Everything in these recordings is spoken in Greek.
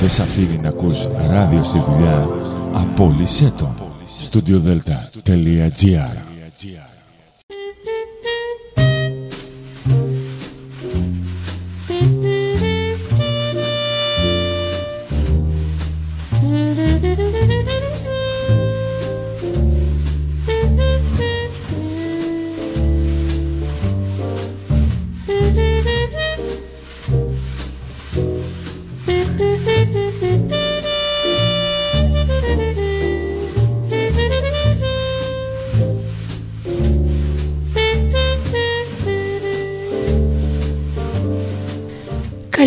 Δεν αφήνει να ακούς ράδιο στη δουλειά, απόλυσέ το. StudioDelta.gr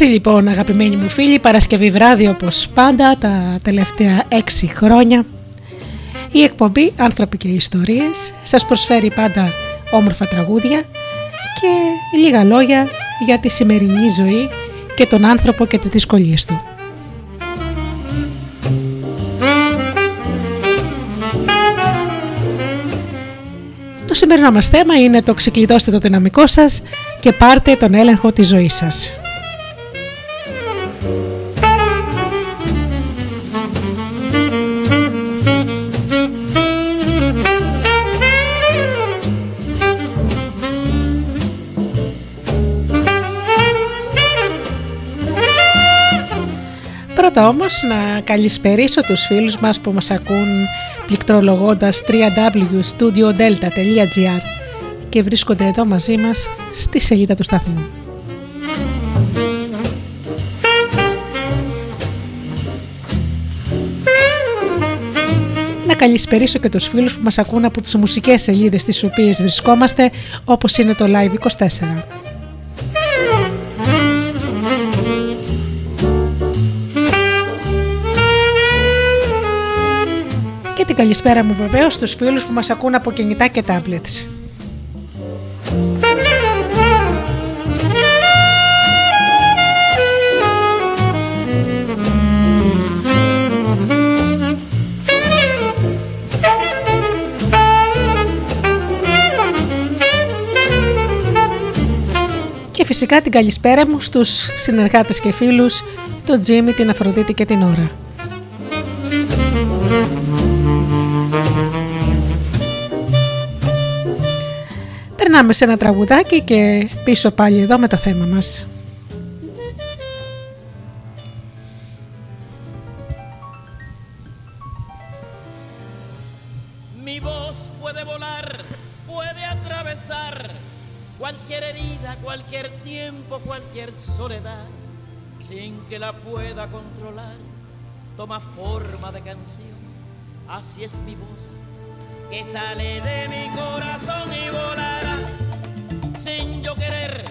Μαζί λοιπόν αγαπημένοι μου φίλοι, Παρασκευή βράδυ όπως πάντα τα τελευταία έξι χρόνια η εκπομπή «Άνθρωποι και Ιστορίες» σας προσφέρει πάντα όμορφα τραγούδια και λίγα λόγια για τη σημερινή ζωή και τον άνθρωπο και τις δυσκολίες του. Το σημερινό μας θέμα είναι το ξεκλειδώστε το δυναμικό σας και πάρτε τον έλεγχο της ζωής σας. Πρώτα όμως να καλησπερίσω τους φίλους μας που μας ακούν πληκτρολογώντας www.studiodelta.gr και βρίσκονται εδώ μαζί μας στη σελίδα του σταθμού. Να καλησπερίσω και τους φίλους που μας ακούν από τις μουσικές σελίδες στις οποίες βρισκόμαστε όπως είναι το Live24. Την καλησπέρα μου βεβαίως στους φίλους που μας ακούν από κινητά και tablets. Και φυσικά την καλησπέρα μου στους συνεργάτες και φίλους, τον Τζίμι, την Αφροδίτη και την Ωρα. Περνάμε σε ένα τραγουδάκι και πίσω πάλι εδώ με το θέμα μας. Mi voz puede volar, puede atravesar cualquier herida, cualquier tiempo, cualquier soledad, sin que la pueda controlar. Toma forma de canción, así es mi voz, que sale de mi corazón y volará sin yo querer,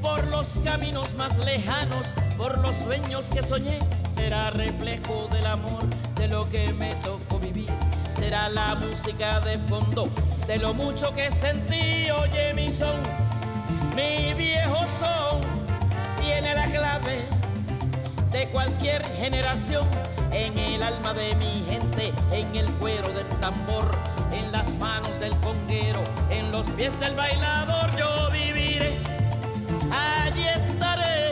por los caminos más lejanos, por los sueños que soñé, será reflejo del amor, de lo que me tocó vivir, será la música de fondo, de lo mucho que sentí, oye mi son, mi viejo son, tiene la clave de cualquier generación, en el alma de mi gente, en el cuero del tambor en las manos del conguero, en los pies del bailador yo viviré. Allí estaré,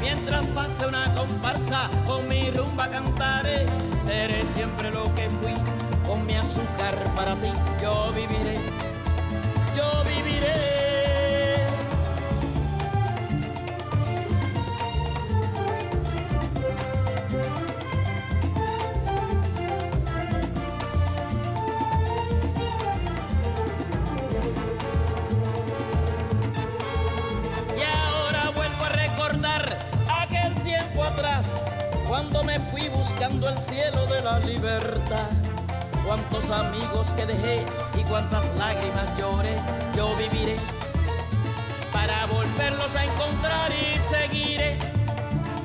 mientras pase una comparsa, con mi rumba cantaré. Seré siempre lo que fui, con mi azúcar para ti yo viviré. Yo viviré. Cuando me fui buscando el cielo de la libertad. Cuántos amigos que dejé y cuántas lágrimas lloré, yo viviré para volverlos a encontrar y seguiré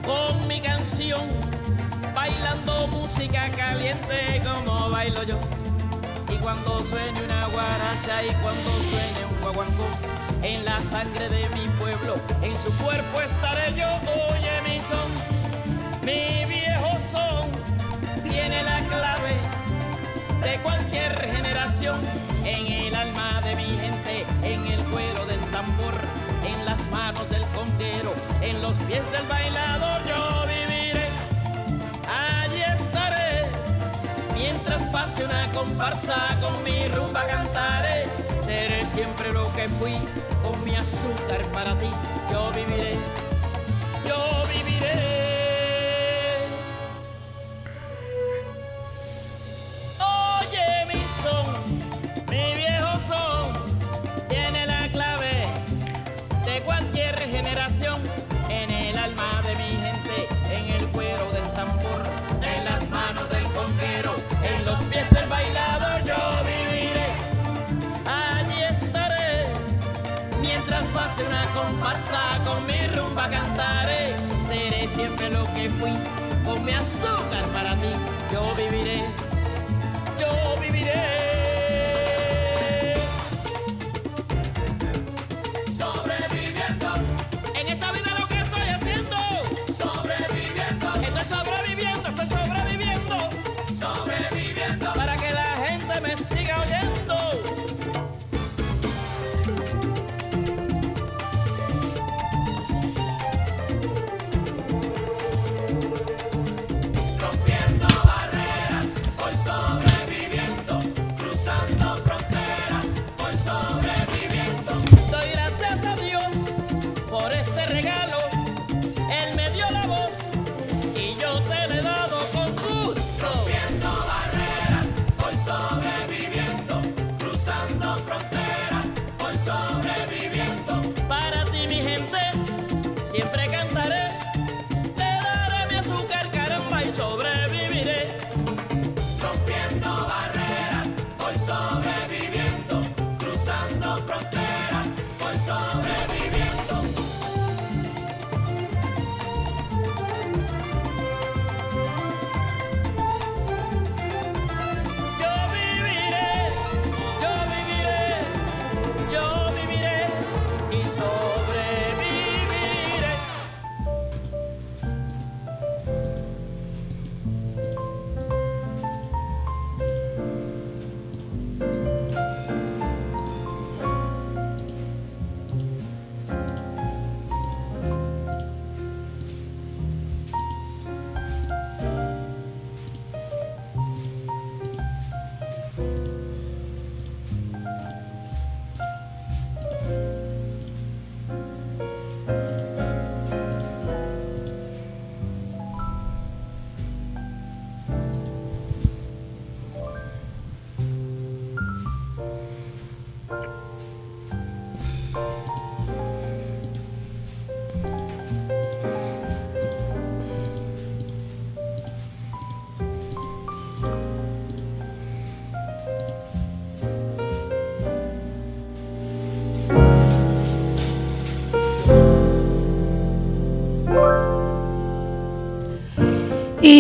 con mi canción, bailando música caliente como bailo yo. Y cuando suene una guaracha y cuando suene un guaguancó, en la sangre de mi pueblo, en su cuerpo estaré yo. Oye mi son, mi viejo son, tiene la clave de cualquier generación, en el alma de mi gente, en el cuero del tambor, en las manos del conquero, en los pies del bailador, yo viviré, allí estaré, mientras pase una comparsa con mi rumba cantaré, seré siempre lo que fui, con mi azúcar para ti, yo viviré, yo lo que fui, ponme azúcar para mí, yo viviré.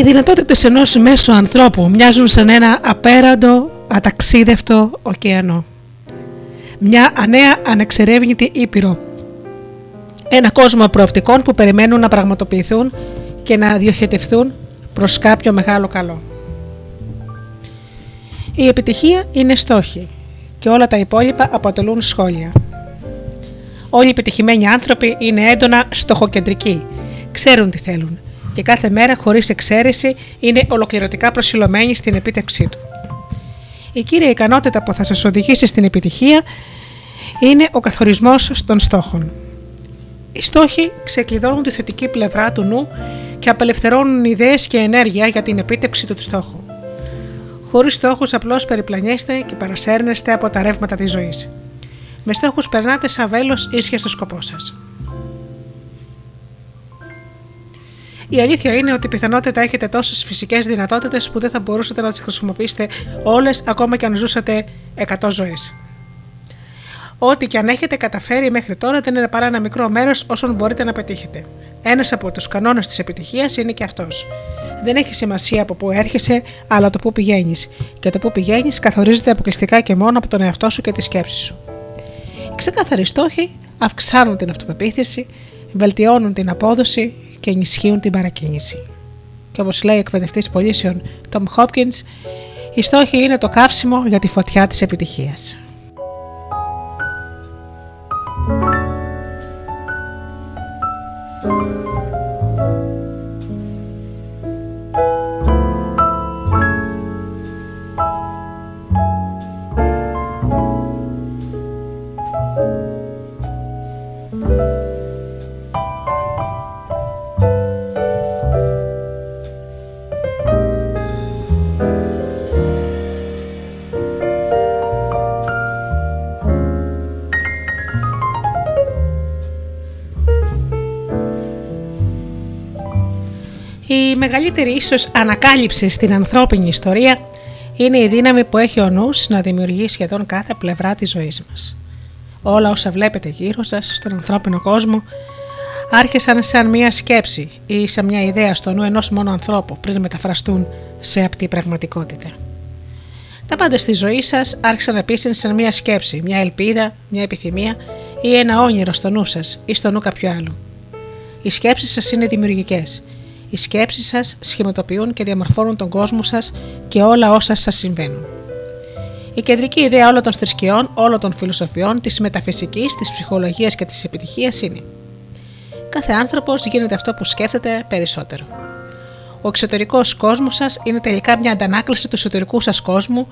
Δυνατότητες ενός μέσου ανθρώπου μοιάζουν σαν ένα απέραντο, αταξίδευτο ωκεανό. Μια ανέα ανεξερεύνητη ήπειρο. Ένα κόσμο προοπτικών που περιμένουν να πραγματοποιηθούν και να διοχετευθούν προς κάποιο μεγάλο καλό. Η επιτυχία είναι στόχοι και όλα τα υπόλοιπα αποτελούν σχόλια. Όλοι οι επιτυχημένοι άνθρωποι είναι έντονα στοχοκεντρικοί, ξέρουν τι θέλουν και κάθε μέρα χωρίς εξαίρεση είναι ολοκληρωτικά προσιλωμένοι στην επίτευξή του. Η κύρια ικανότητα που θα σας οδηγήσει στην επιτυχία είναι ο καθορισμός των στόχων. Οι στόχοι ξεκλειδώνουν τη θετική πλευρά του νου και απελευθερώνουν ιδέες και ενέργεια για την επίτευξη του στόχου. Χωρίς στόχους απλώς περιπλανιέστε και παρασέρνεστε από τα ρεύματα της ζωής. Με στόχους περνάτε σαν βέλος ίσια στο σκοπό σας. Η αλήθεια είναι ότι πιθανότητα έχετε τόσες φυσικές δυνατότητες που δεν θα μπορούσατε να τις χρησιμοποιήσετε όλες ακόμα και αν ζούσατε 100 ζωές. Ό,τι και αν έχετε καταφέρει μέχρι τώρα δεν είναι παρά ένα μικρό μέρος όσων μπορείτε να πετύχετε. Ένας από τους κανόνες της επιτυχίας είναι και αυτός. Δεν έχει σημασία από πού έρχεσαι, αλλά το πού πηγαίνεις. Και το πού πηγαίνεις καθορίζεται αποκλειστικά και μόνο από τον εαυτό σου και τη σκέψη σου. Οι ξεκάθαροι στόχοι αυξάνουν την αυτοπεποίθηση, βελτιώνουν την απόδοση και ενισχύουν την παρακίνηση. Και όπως λέει ο εκπαιδευτής πωλήσεων Tom Hopkins, οι στόχοι είναι το καύσιμο για τη φωτιά της επιτυχίας. Η μεγαλύτερη ίσως ανακάλυψη στην ανθρώπινη ιστορία είναι η δύναμη που έχει ο νους να δημιουργεί σχεδόν κάθε πλευρά της ζωής μας. Όλα όσα βλέπετε γύρω σας στον ανθρώπινο κόσμο άρχισαν σαν μια σκέψη ή σαν μια ιδέα στο νου ενός μόνο ανθρώπου πριν μεταφραστούν σε απτή πραγματικότητα. Τα πάντα στη ζωή σας άρχισαν επίσης σαν μια σκέψη, μια ελπίδα, μια επιθυμία ή ένα όνειρο στο νου σας ή στο νου κάποιου άλλου. Οι σκέψεις σας είναι δημιουργικές οι σκέψεις σας σχηματοποιούν και διαμορφώνουν τον κόσμο σας και όλα όσα σας συμβαίνουν. Η κεντρική ιδέα όλων των θρησκειών, όλων των φιλοσοφιών, της μεταφυσικής, της ψυχολογίας και της επιτυχίας είναι: Κάθε άνθρωπος γίνεται αυτό που σκέφτεται περισσότερο. Ο εξωτερικός κόσμος σας είναι τελικά μια αντανάκλαση του εσωτερικού σας κόσμου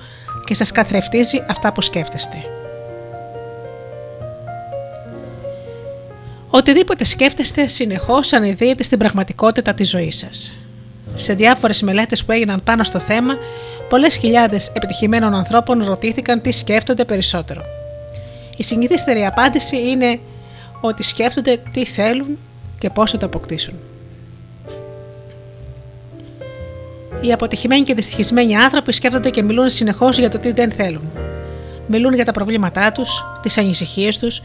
και σας καθρεφτίζει αυτά που σκέφτεστε. Οτιδήποτε σκέφτεστε συνεχώς ανειδύεται στην πραγματικότητα της ζωής σας. Σε διάφορες μελέτες που έγιναν πάνω στο θέμα, πολλές χιλιάδες επιτυχημένων ανθρώπων ρωτήθηκαν τι σκέφτονται περισσότερο. Η συνηθίστερη απάντηση είναι ότι σκέφτονται τι θέλουν και πώς θα το αποκτήσουν. Οι αποτυχημένοι και δυστυχισμένοι άνθρωποι σκέφτονται και μιλούν συνεχώς για το τι δεν θέλουν. Μιλούν για τα προβλήματά τους, τις ανησυχίες τους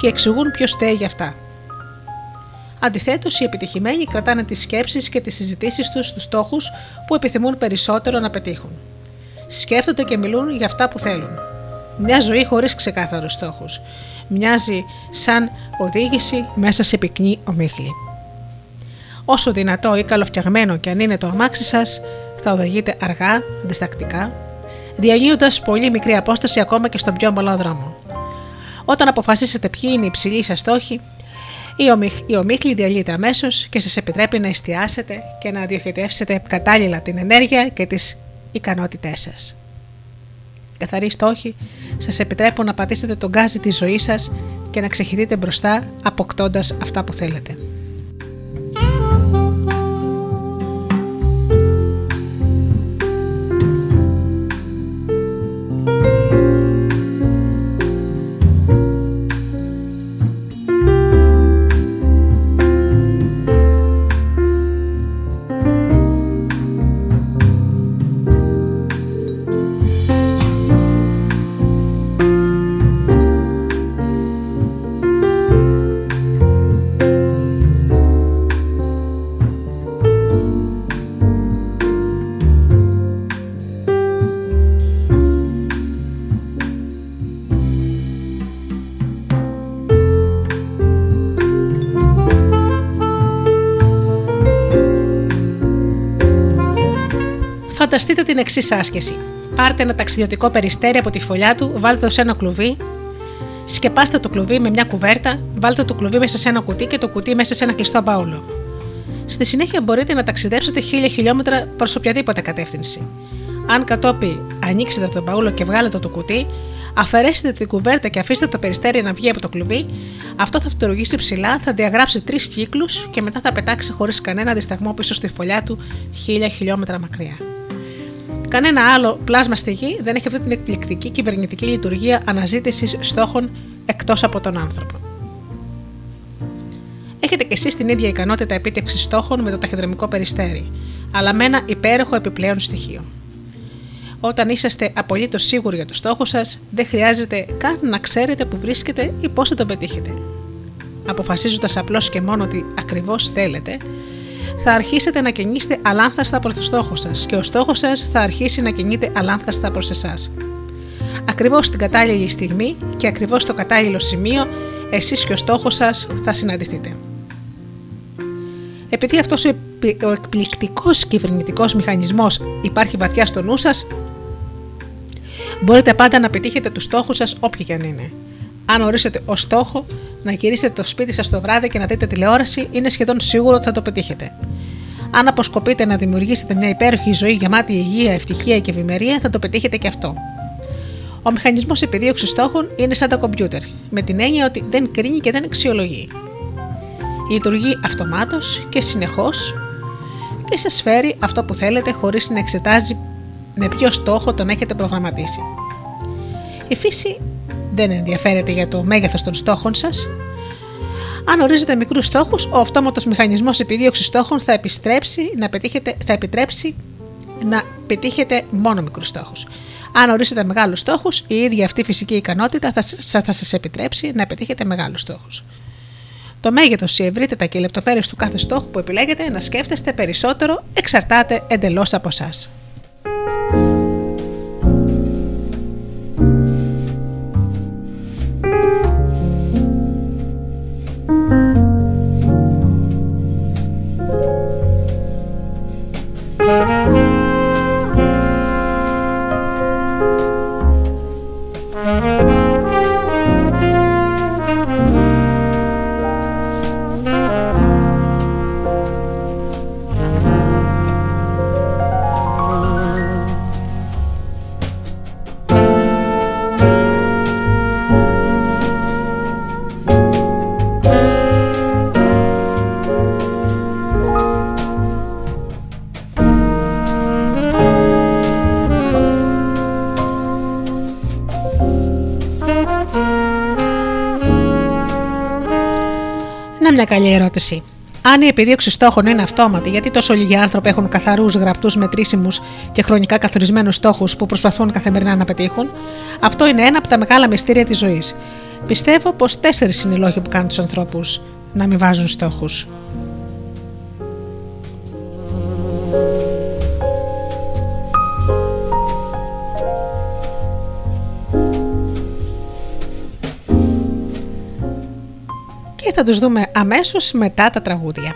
και εξηγούν ποιος στέει για αυτά. Αντιθέτως, οι επιτυχημένοι κρατάνε τις σκέψεις και τις συζητήσεις τους στους στόχους που επιθυμούν περισσότερο να πετύχουν. Σκέφτονται και μιλούν για αυτά που θέλουν. Μια ζωή χωρίς ξεκάθαρους στόχους. Μοιάζει σαν οδήγηση μέσα σε πυκνή ομίχλη. Όσο δυνατό ή καλοφτιαγμένο και αν είναι το αμάξι σας, θα οδηγείτε αργά, διστακτικά, διανύοντα πολύ μικρή απόσταση ακόμα και στον πιο ομαλό δρόμο. Όταν αποφασίσετε ποιοι είναι οι υψηλοί σα στόχοι, η ομίχλη διαλύεται αμέσως και σας επιτρέπει να εστιάσετε και να διοχετεύσετε κατάλληλα την ενέργεια και τις ικανότητές σας. Καθαροί στόχοι σας επιτρέπουν να πατήσετε τον γκάζι της ζωής σας και να ξεχυθείτε μπροστά αποκτώντας αυτά που θέλετε. Φανταστείτε την εξής άσκηση. Πάρτε ένα ταξιδιωτικό περιστέρι από τη φωλιά του, βάλτε το σε ένα κλουβί, σκεπάστε το κλουβί με μια κουβέρτα, βάλτε το κλουβί μέσα σε ένα κουτί και το κουτί μέσα σε ένα κλειστό μπάουλο. Στη συνέχεια μπορείτε να ταξιδέψετε χίλια χιλιόμετρα προς οποιαδήποτε κατεύθυνση. Αν κατόπι ανοίξετε το μπαούλο και βγάλετε το κουτί, αφαιρέσετε την κουβέρτα και αφήστε το περιστέρι να βγει από το κλουβί, αυτό θα φτωργήσει ψηλά, θα διαγράψει τρεις κύκλους και μετά θα πετάξει χωρίς κανένα δισταγμό πίσω στη φωλιά του χίλια χιλιόμετρα μακριά. Κανένα άλλο πλάσμα στη γη δεν έχει αυτή την εκπληκτική κυβερνητική λειτουργία αναζήτησης στόχων εκτός από τον άνθρωπο. Έχετε κι εσείς την ίδια ικανότητα επίτευξης στόχων με το ταχυδρομικό περιστέρι, αλλά με ένα υπέροχο επιπλέον στοιχείο. Όταν είσαστε απολύτως σίγουροι για το στόχο σας, δεν χρειάζεται καν να ξέρετε που βρίσκεται ή πώ θα το πετύχετε. Αποφασίζοντας απλώς και μόνο ότι ακριβώς θέλετε, θα αρχίσετε να κινείστε αλάνθαστα προς το στόχο σας και ο στόχος σας θα αρχίσει να κινείται αλάνθαστα προς εσάς. Ακριβώς στην κατάλληλη στιγμή και ακριβώς στο κατάλληλο σημείο, εσείς και ο στόχος σας θα συναντηθείτε. Επειδή αυτός ο εκπληκτικός κυβερνητικός μηχανισμός υπάρχει βαθιά στο νου σας, μπορείτε πάντα να πετύχετε τους στόχους σας όποιοι και αν είναι. Αν ορίσετε ως στόχο να γυρίσετε το σπίτι σας το βράδυ και να δείτε τηλεόραση, είναι σχεδόν σίγουρο ότι θα το πετύχετε. Αν αποσκοπείτε να δημιουργήσετε μια υπέροχη ζωή γεμάτη υγεία, ευτυχία και ευημερία, θα το πετύχετε και αυτό. Ο μηχανισμός επιδίωξης στόχων είναι σαν τα κομπιούτερ, με την έννοια ότι δεν κρίνει και δεν αξιολογεί. Λειτουργεί αυτομάτως και συνεχώς και σας φέρει αυτό που θέλετε χωρίς να εξετάζει με ποιο στόχο τον έχετε προγραμματίσει. Η φύση δεν ενδιαφέρεται για το μέγεθος των στόχων σας. Αν ορίζετε μικρούς στόχους, ο αυτόματος μηχανισμός επιδίωξης στόχων θα, να θα επιτρέψει να πετύχετε μόνο μικρούς στόχους. Αν ορίσετε μεγάλους στόχους, η ίδια αυτή φυσική ικανότητα θα, θα σας επιτρέψει να πετύχετε μεγάλους στόχους. Το μέγεθος, η ευρύτητα και οι λεπτομέρειες του κάθε στόχου που επιλέγετε να σκέφτεστε περισσότερο εξαρτάται εντελώς από εσάς. Ερώτηση. Αν η επιδίωξη στόχων είναι αυτόματη, γιατί τόσο λίγοι άνθρωποι έχουν καθαρούς, γραπτούς, μετρήσιμους και χρονικά καθορισμένους στόχους που προσπαθούν καθημερινά να πετύχουν, αυτό είναι ένα από τα μεγάλα μυστήρια της ζωής. Πιστεύω πως τέσσερις είναι οι λόγοι που κάνουν τους ανθρώπους να μην βάζουν στόχους. Θα τους δούμε αμέσως μετά τα τραγούδια.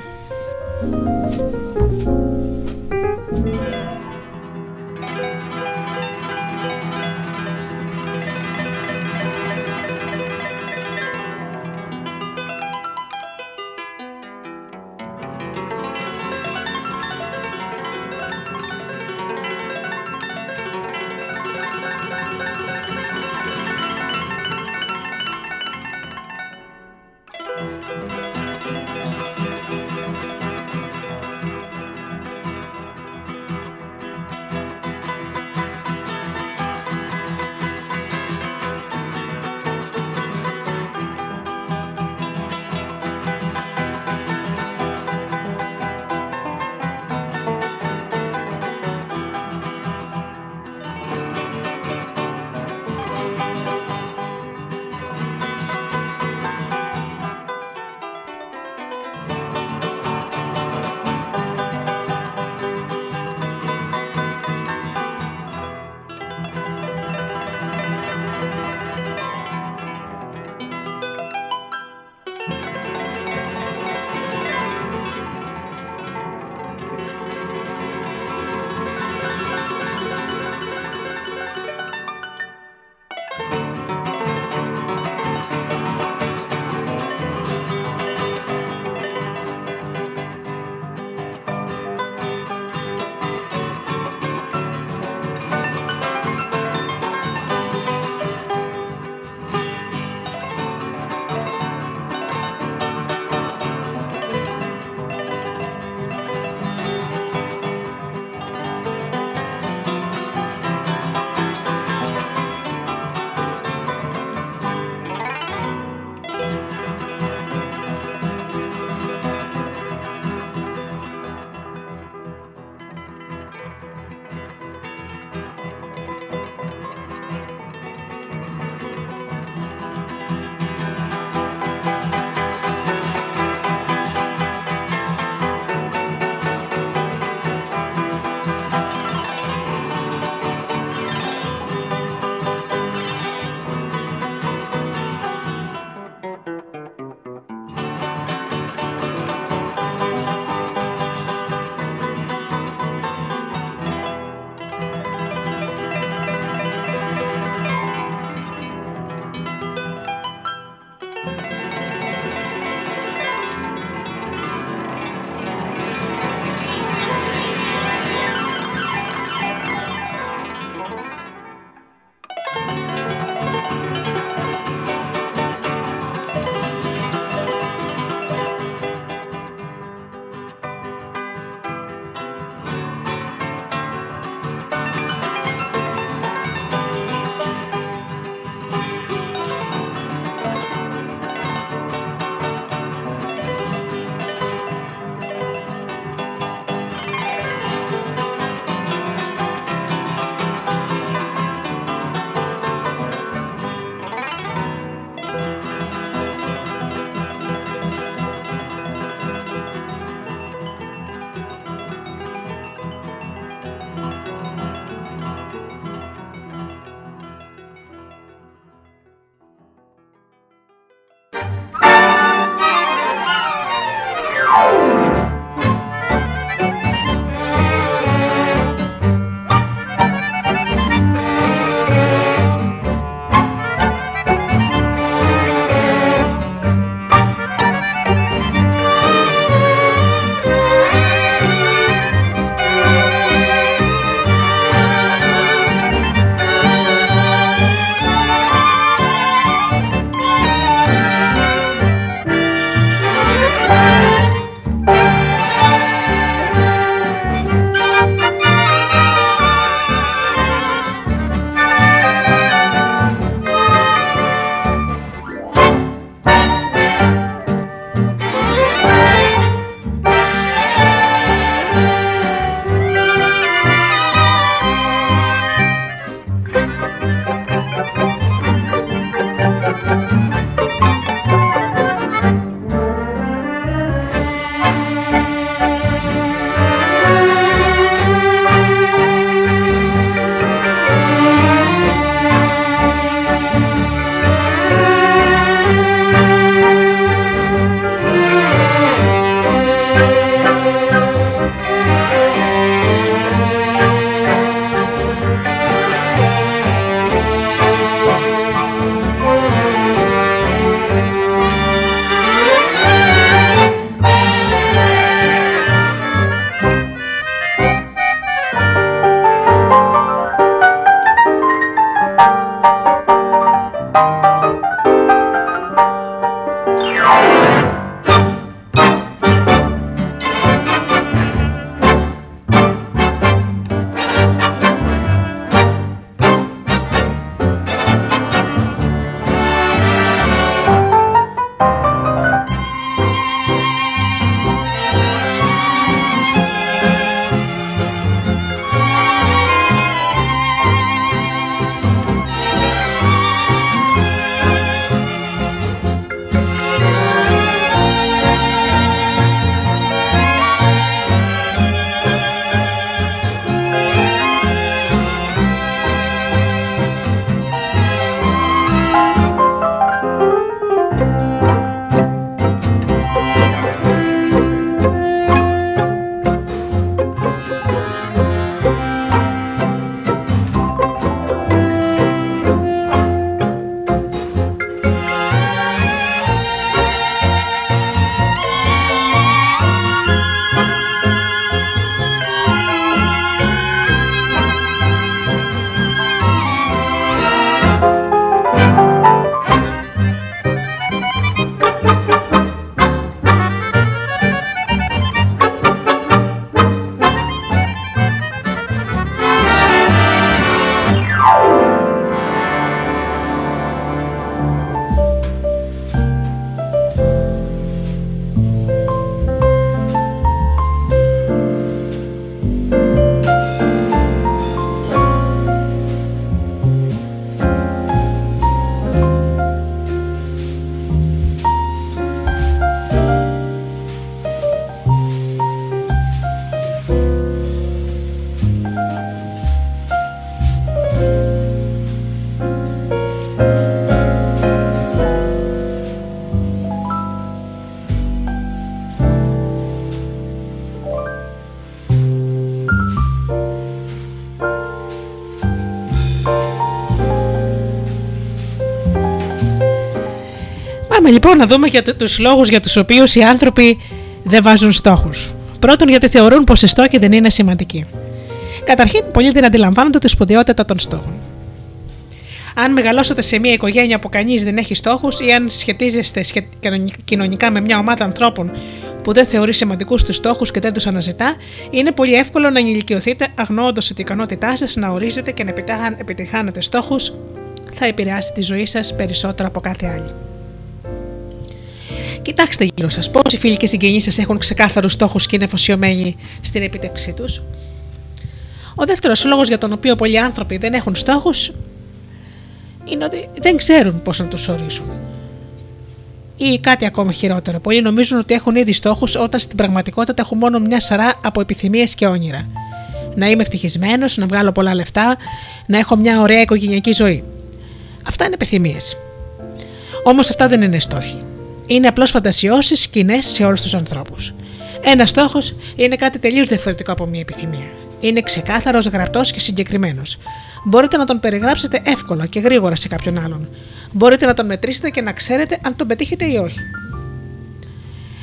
Πάμε λοιπόν να δούμε για τους λόγους για τους οποίους οι άνθρωποι δεν βάζουν στόχους. Πρώτον, γιατί θεωρούν πως οι στόχοι δεν είναι σημαντικοί. Καταρχήν, πολλοί δεν αντιλαμβάνονται τη σπουδαιότητα των στόχων. Αν μεγαλώσετε σε μια οικογένεια που κανείς δεν έχει στόχους ή αν σχετίζεστε κοινωνικά με μια ομάδα ανθρώπων που δεν θεωρεί σημαντικούς τους στόχους και δεν τους αναζητά, είναι πολύ εύκολο να ενηλικιωθείτε αγνοώντας ότι η ικανότητά σας να ορίζετε και να επιτυχάνετε στόχους θα επηρεάσει τη ζωή σας περισσότερο από κάθε άλλη. Κοιτάξτε γύρω σας πόσοι φίλοι και συγγενείς σας έχουν ξεκάθαρους στόχους και είναι αφοσιωμένοι στην επίτευξή τους. Ο δεύτερος λόγος για τον οποίο πολλοί άνθρωποι δεν έχουν στόχους είναι ότι δεν ξέρουν πώς να τους ορίσουν. Ή κάτι ακόμα χειρότερο. Πολλοί νομίζουν ότι έχουν ήδη στόχους όταν στην πραγματικότητα έχουν μόνο μια σαρά από επιθυμίες και όνειρα. Να είμαι ευτυχισμένος, να βγάλω πολλά λεφτά, να έχω μια ωραία οικογενειακή ζωή. Αυτά είναι επιθυμίες. Όμως αυτά δεν είναι στόχοι. Είναι απλώς φαντασιώσεις κοινέ σε όλους τους ανθρώπους. Ένας στόχος είναι κάτι τελείως διαφορετικό από μια επιθυμία. Είναι ξεκάθαρος, γραπτός και συγκεκριμένος. Μπορείτε να τον περιγράψετε εύκολα και γρήγορα σε κάποιον άλλον. Μπορείτε να τον μετρήσετε και να ξέρετε αν τον πετύχετε ή όχι.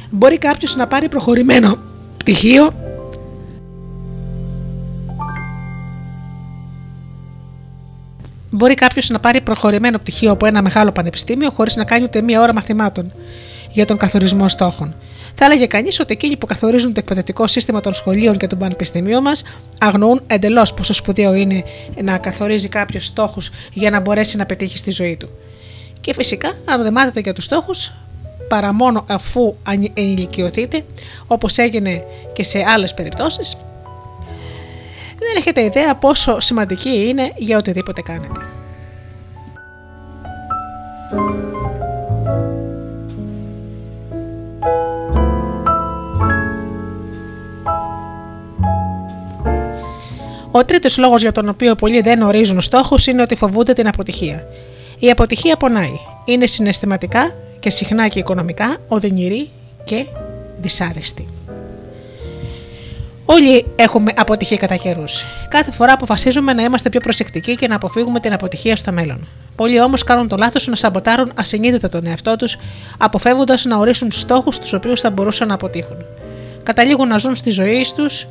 Μπορεί κάποιος να πάρει προχωρημένο πτυχίο Μπορεί κάποιος να πάρει προχωρημένο πτυχίο από ένα μεγάλο πανεπιστήμιο χωρίς να κάνει ούτε μία ώρα μαθημάτων για τον καθορισμό στόχων. Θα έλεγε κανείς ότι εκείνοι που καθορίζουν το εκπαιδευτικό σύστημα των σχολείων και των πανεπιστημίων μας αγνοούν εντελώς πόσο σπουδαίο είναι να καθορίζει κάποιος στόχους για να μπορέσει να πετύχει στη ζωή του. Και φυσικά, αν δεν μάθετε για τους στόχους, παρά μόνο αφού ενηλικιωθείτε, όπως έγινε και σε άλλες περιπτώσεις, δεν έχετε ιδέα πόσο σημαντική είναι για οτιδήποτε κάνετε. Ο τρίτος λόγος για τον οποίο πολλοί δεν ορίζουν στόχους είναι ότι φοβούνται την αποτυχία. Η αποτυχία πονάει. Είναι συναισθηματικά και συχνά και οικονομικά οδυνηρή και δυσάρεστη. Όλοι έχουμε αποτυχεί κατά καιρούς. Κάθε φορά αποφασίζουμε να είμαστε πιο προσεκτικοί και να αποφύγουμε την αποτυχία στο μέλλον. Πολλοί όμως κάνουν το λάθος να σαμποτάρουν ασυνείδητα τον εαυτό τους, αποφεύγοντας να ορίσουν στόχους τους οποίους θα μπορούσαν να αποτύχουν. Καταλήγουν να ζουν στη ζωή τους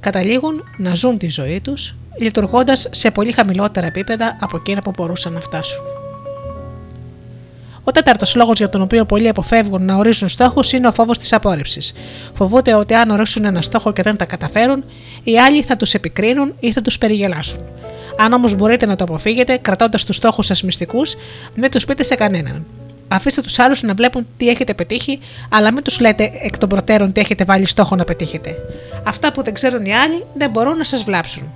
καταλήγουν να ζουν τη ζωή τους λειτουργώντας σε πολύ χαμηλότερα επίπεδα από εκείνα που μπορούσαν να φτάσουν. Ο τέταρτος λόγος για τον οποίο πολλοί αποφεύγουν να ορίζουν στόχους είναι ο φόβος της απόρριψης. Φοβούνται ότι αν ορίσουν ένα στόχο και δεν τα καταφέρουν, οι άλλοι θα τους επικρίνουν ή θα τους περιγελάσουν. Αν όμως μπορείτε να το αποφύγετε, κρατώντας τους στόχους σας μυστικούς, μην τους πείτε σε κανέναν. Αφήστε τους άλλους να βλέπουν τι έχετε πετύχει, αλλά μην τους λέτε εκ των προτέρων τι έχετε βάλει στόχο να πετύχετε. Αυτά που δεν ξέρουν οι άλλοι δεν μπορούν να σας βλάψουν.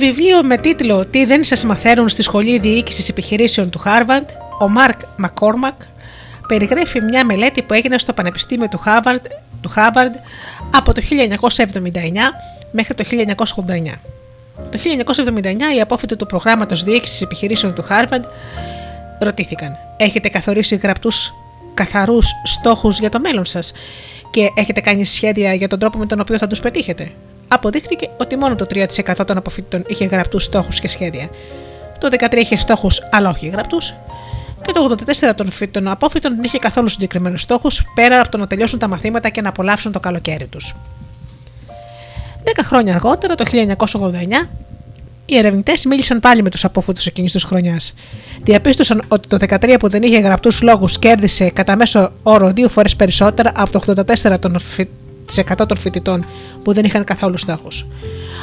Βιβλίο με τίτλο Τι δεν σας μαθαίνουν στη Σχολή Διοίκησης Επιχειρήσεων του Harvard, ο Μάρκ Μακόρμακ περιγράφει μια μελέτη που έγινε στο Πανεπιστήμιο του Harvard, του Harvard από το 1979 μέχρι το 1989. Το 1979 οι απόφοιτοι του προγράμματος Διοίκησης Επιχειρήσεων του Harvard ρωτήθηκαν «Έχετε καθορίσει γραπτούς καθαρούς στόχους για το μέλλον σας και έχετε κάνει σχέδια για τον τρόπο με τον οποίο θα τους πετύχετε» αποδείχθηκε ότι μόνο το 3% των αποφύτων είχε γραπτούς στόχους και σχέδια. Το 13% είχε στόχους αλλά όχι γραπτούς. Και το 84% των φύτων απόφυτων δεν είχε καθόλου συγκεκριμένους στόχους πέρα από το να τελειώσουν τα μαθήματα και να απολαύσουν το καλοκαίρι τους. Δέκα χρόνια αργότερα, το 1989, οι ερευνητές μίλησαν πάλι με τους απόφουτου εκείνης της χρονιάς. Διαπίστωσαν ότι το 13 που δεν είχε γραπτούς λόγους κέρδισε κατά μέσο όρο δύο φορές περισσότερα από το 84 των 100 των φοιτητών που δεν είχαν καθόλου στόχους.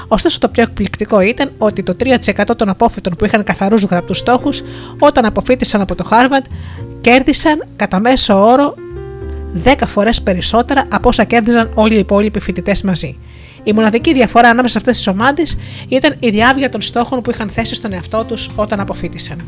Ωστόσο, το πιο εκπληκτικό ήταν ότι το 3% των απόφοιτων που είχαν καθαρούς γραπτούς στόχους, όταν αποφύτησαν από το Harvard, κέρδισαν κατά μέσο όρο 10 φορές περισσότερα από όσα κέρδιζαν όλοι οι υπόλοιποι φοιτητές μαζί. Η μοναδική διαφορά ανάμεσα σε αυτές τις ομάδες ήταν η διάβια των στόχων που είχαν θέσει στον εαυτό τους όταν αποφύτησαν.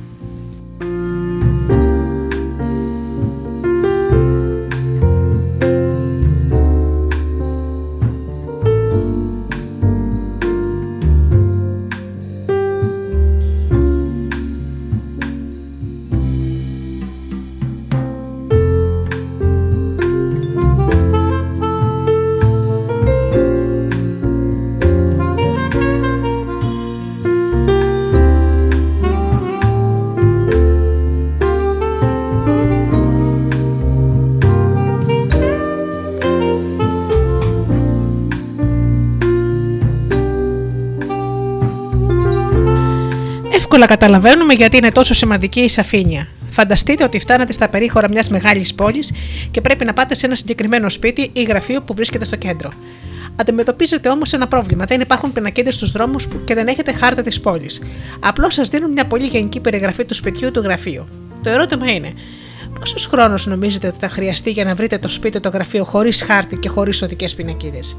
Εύκολα καταλαβαίνουμε γιατί είναι τόσο σημαντική η σαφήνεια. Φανταστείτε ότι φτάνετε στα περίχωρα μιας μεγάλης πόλης και πρέπει να πάτε σε ένα συγκεκριμένο σπίτι ή γραφείο που βρίσκεται στο κέντρο. Αντιμετωπίζετε όμως ένα πρόβλημα. Δεν υπάρχουν πινακίδες στους δρόμους και δεν έχετε χάρτα της πόλης. Απλώς σας δίνουν μια πολύ γενική περιγραφή του σπιτιού του γραφείου. Το ερώτημα είναι, πόσος χρόνος νομίζετε ότι θα χρειαστεί για να βρείτε το σπίτι το γραφείο χωρίς χάρτη και χωρίς οδικές πινακίδες;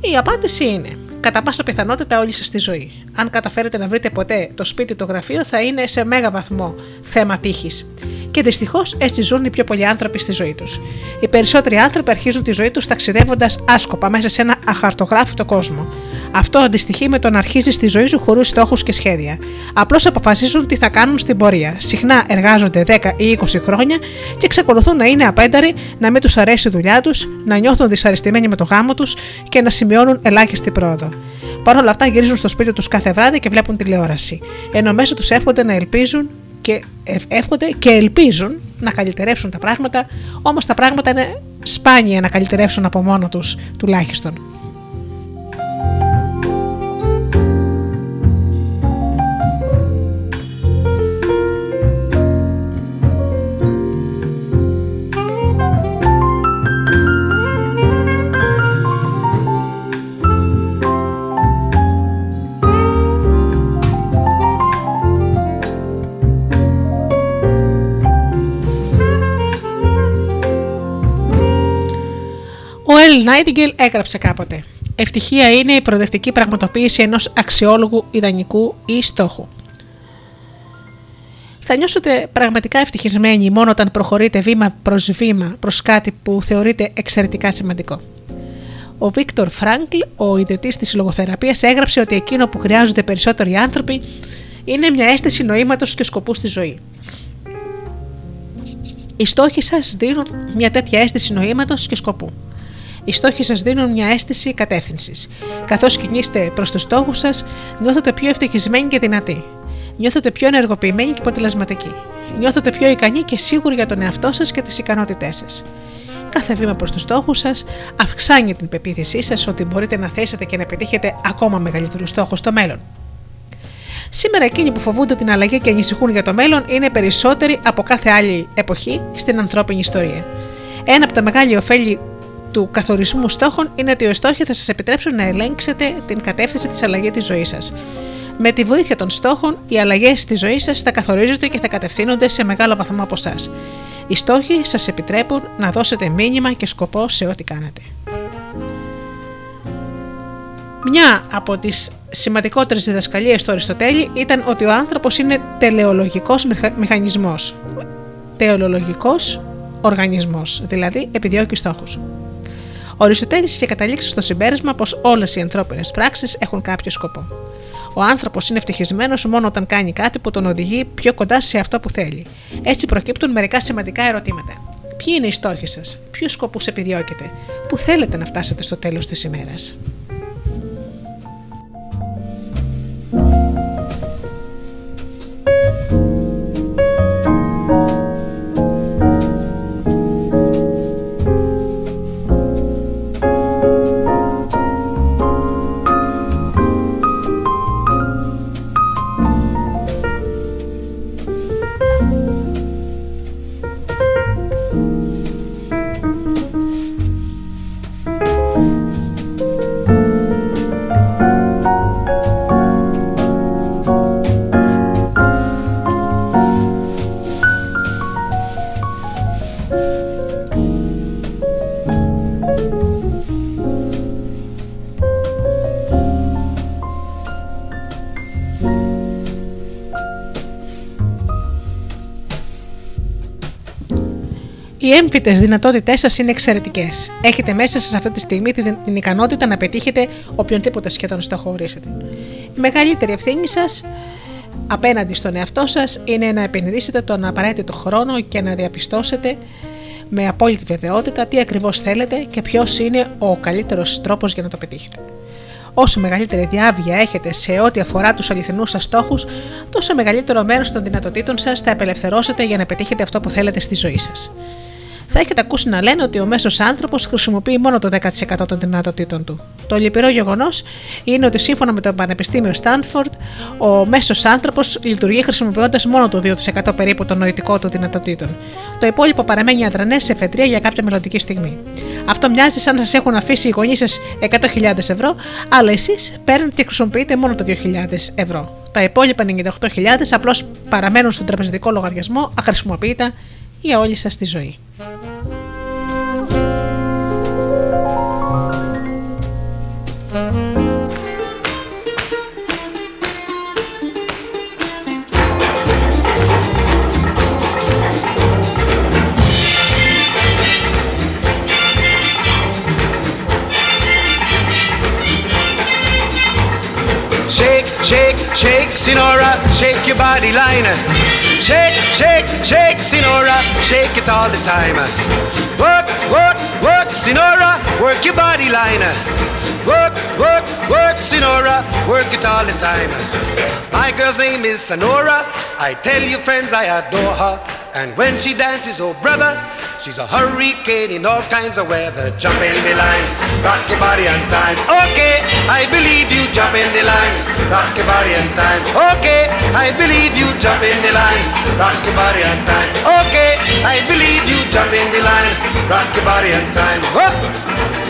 Η απάντηση είναι κατά πάσα πιθανότητα όλη σας τη ζωή. Αν καταφέρετε να βρείτε ποτέ το σπίτι, το γραφείο, θα είναι σε μέγα βαθμό θέμα τύχης. Και δυστυχώς έτσι ζουν οι πιο πολλοί άνθρωποι στη ζωή τους. Οι περισσότεροι άνθρωποι αρχίζουν τη ζωή τους ταξιδεύοντας άσκοπα μέσα σε ένα αχαρτογράφητο κόσμο. Αυτό αντιστοιχεί με το να αρχίζεις τη ζωή σου χωρίς στόχους και σχέδια. Απλώς αποφασίζουν τι θα κάνουν στην πορεία. Συχνά εργάζονται 10 ή 20 χρόνια και εξακολουθούν να είναι απένταροι, να μην τους αρέσει η δουλειά τους, να νιώθουν δυσαρεστημένοι με το γάμο τους και να σημειώνουν ελάχιστη πρόοδο. Παρ' όλα αυτά γυρίζουν στο σπίτι τους κάθε βράδυ και βλέπουν τηλεόραση. Ενώ μέσα τους εύχονται να ελπίζουν και εύχονται και ελπίζουν να καλυτερεύσουν τα πράγματα, όμως τα πράγματα είναι σπάνια να καλυτερεύσουν από μόνο τους τουλάχιστον. Ελ Νάιτιγκελ έγραψε κάποτε. Ευτυχία είναι η προοδευτική πραγματοποίηση ενός αξιόλογου ιδανικού ή στόχου. Θα νιώσετε πραγματικά ευτυχισμένοι μόνο όταν προχωρείτε βήμα προς βήμα προς κάτι που θεωρείτε εξαιρετικά σημαντικό. Ο Βίκτορ Φράγκλ, ο ιδρυτής της λογοθεραπείας, έγραψε ότι εκείνο που χρειάζονται περισσότεροι άνθρωποι είναι μια αίσθηση νοήματος και σκοπούς στη ζωή. Οι στόχοι σας δίνουν μια τέτοια αίσθηση νοήματος και σκοπού. Οι στόχοι σας δίνουν μια αίσθηση κατεύθυνσης. Καθώς κινείστε προς τους στόχους σας, νιώθετε πιο ευτυχισμένοι και δυνατοί. Νιώθετε πιο ενεργοποιημένοι και αποτελεσματικοί. Νιώθετε πιο ικανοί και σίγουροι για τον εαυτό σας και τις ικανότητές σας. Κάθε βήμα προς τους στόχους σας αυξάνει την πεποίθησή σας ότι μπορείτε να θέσετε και να πετύχετε ακόμα μεγαλύτερους στόχους στο μέλλον. Σήμερα εκείνοι που φοβούνται την αλλαγή και ανησυχούν για το μέλλον είναι περισσότεροι από κάθε άλλη εποχή στην ανθρώπινη ιστορία. Ένα από τα μεγάλα ωφέλη του καθορισμού στόχων είναι ότι οι στόχοι θα σας επιτρέψουν να ελέγξετε την κατεύθυνση της αλλαγής της ζωής σας. Με τη βοήθεια των στόχων, οι αλλαγές στη ζωή σας θα καθορίζονται και θα κατευθύνονται σε μεγάλο βαθμό από εσάς. Οι στόχοι σας επιτρέπουν να δώσετε μήνυμα και σκοπό σε ό,τι κάνετε. Μια από τις σημαντικότερες διδασκαλίες του Αριστοτέλη ήταν ότι ο άνθρωπος είναι τελεολογικός μηχανισμός. Τελεολογικός οργανισμός, δηλαδή επιδιώκει στόχους. Ο Αριστοτέλης είχε καταλήξει στο συμπέρασμα πως όλες οι ανθρώπινες πράξεις έχουν κάποιο σκοπό. Ο άνθρωπος είναι ευτυχισμένος μόνο όταν κάνει κάτι που τον οδηγεί πιο κοντά σε αυτό που θέλει. Έτσι προκύπτουν μερικά σημαντικά ερωτήματα. Ποιοι είναι οι στόχοι σας, ποιους σκοπούς επιδιώκετε, πού θέλετε να φτάσετε στο τέλος της ημέρας; Έμφυτε δυνατότητές σας είναι εξαιρετικές. Έχετε μέσα σας αυτή τη στιγμή την, την ικανότητα να πετύχετε οποιονδήποτε σχεδόν στόχο ορίσετε. Η μεγαλύτερη ευθύνη σας απέναντι στον εαυτό σας είναι να επενδύσετε τον απαραίτητο χρόνο και να διαπιστώσετε με απόλυτη βεβαιότητα τι ακριβώς θέλετε και ποιος είναι ο καλύτερος τρόπος για να το πετύχετε. Όσο μεγαλύτερη διάβια έχετε σε ό,τι αφορά τους αληθινούς σας στόχους, τόσο μεγαλύτερο μέρος των δυνατοτήτων σας θα απελευθερώσετε για να πετύχετε αυτό που θέλετε στη ζωή σας θα έχετε ακούσει να λένε ότι ο μέσος άνθρωπος χρησιμοποιεί μόνο το 10% των δυνατοτήτων του. Το λυπηρό γεγονός είναι ότι σύμφωνα με το Πανεπιστήμιο Στάνφορντ, ο μέσος άνθρωπος λειτουργεί χρησιμοποιώντας μόνο το 2% περίπου των νοητικών του δυνατοτήτων. Το υπόλοιπο παραμένει αδρανές σε εφετρία για κάποια μελλοντική στιγμή. Αυτό μοιάζει σαν να σας έχουν αφήσει οι γονείς σας 100.000 ευρώ, αλλά εσείς παίρνετε και χρησιμοποιείτε μόνο το 2.000 ευρώ. Τα υπόλοιπα 98.000 απλώς παραμένουν στον τραπεζικό λογαριασμό αχρησιμοποιητά για όλη σας τη ζωή. Shake, shake, shake, Sinora, shake your body line. Shake, shake, shake, Sinora, shake it all the time. Work, work, work, Sinora, work your body line. Work, work, work, Sinora, work it all the time. My girl's name is Sonora. I tell you, friends, I adore her. And when she dances, oh brother, she's a hurricane in all kinds of weather. Jump in the line, rock your body on time. Okay, I believe you. Jump in the line, rock your body on time. Okay, I believe you. Jump in the line, rock your body on time. Okay, I believe you. Jump in the line, rock your body on time. Whoop.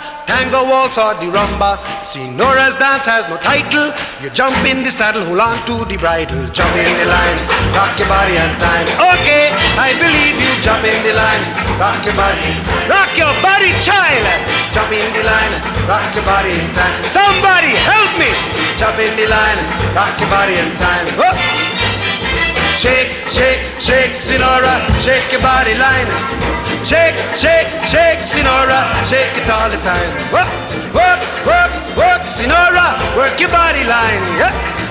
tango waltz or the rumba. Sinora's dance has no title. You jump in the saddle, hold on to the bridle. Jump in the line, rock your body on time. Okay, I believe you. Jump in the line, rock your body. Rock your body, child. Jump in the line, rock your body in time. Somebody help me. Jump in the line, rock your body in time. Whoop. Shake, shake, shake, Sinora, shake your body line. Shake, shake, shake, Sinora, shake it all the time. Work, work, work, work, Sinora, work your body line. Yeah.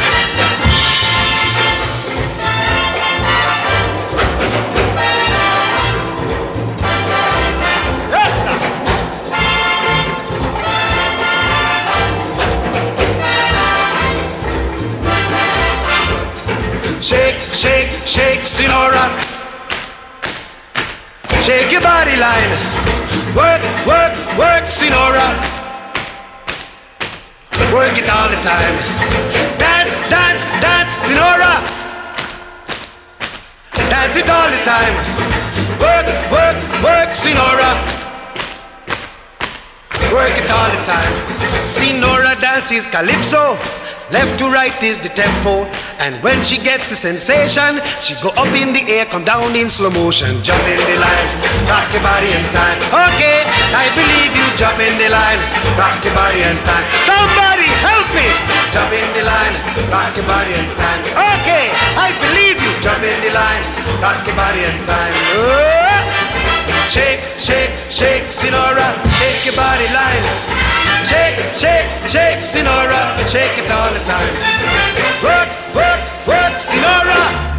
Shake, shake, shake, Sinora. Shake your body line. Work, work, work, Sinora. Work it all the time. Dance, dance, dance, Sinora. Dance it all the time. Work, work, work, Sinora. Work it all the time. Sinora dances calypso. Left to right is the tempo. And when she gets the sensation, she go up in the air, come down in slow motion. Jump in the line, rock your body in time. Okay, I believe you. Jump in the line, rock your body in time. Somebody help me. Jump in the line, rock your body in time. Okay, I believe you. Jump in the line, rock your body in time. Oh! Shake, shake, shake, Sinora, shake your body line. Shake, shake, shake, Sinora, shake it all the time. Work, work, work, Sinora.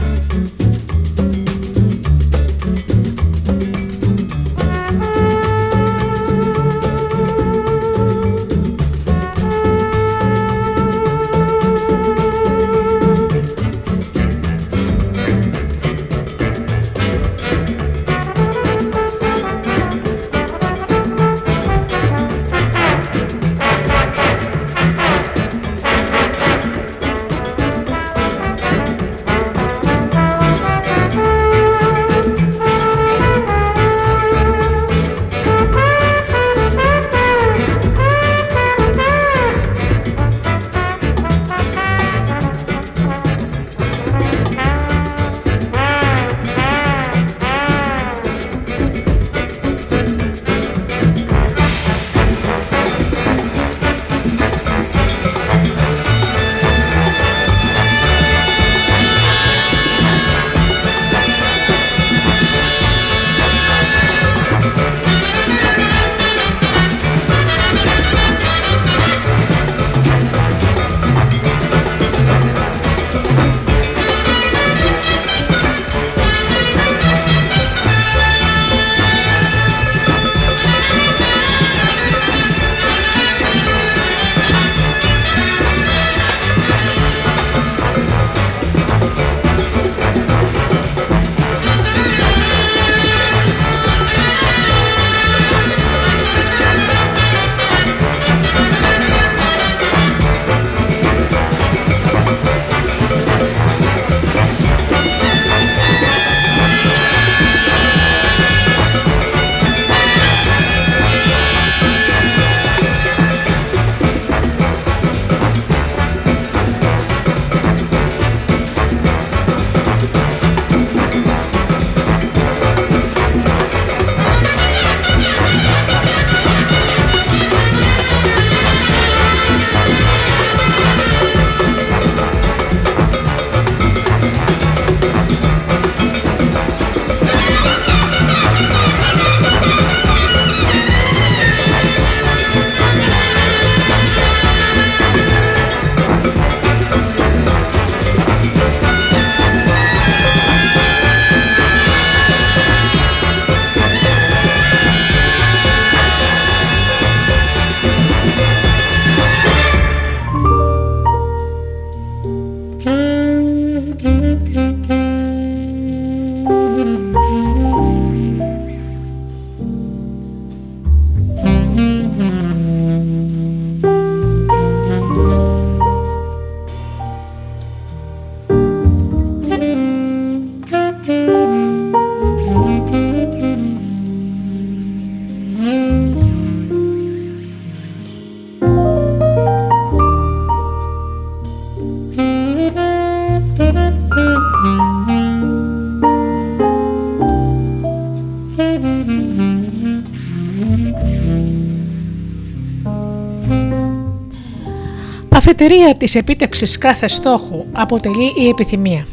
Αφετηρία της επίτευξης κάθε στόχου αποτελεί η επιθυμία.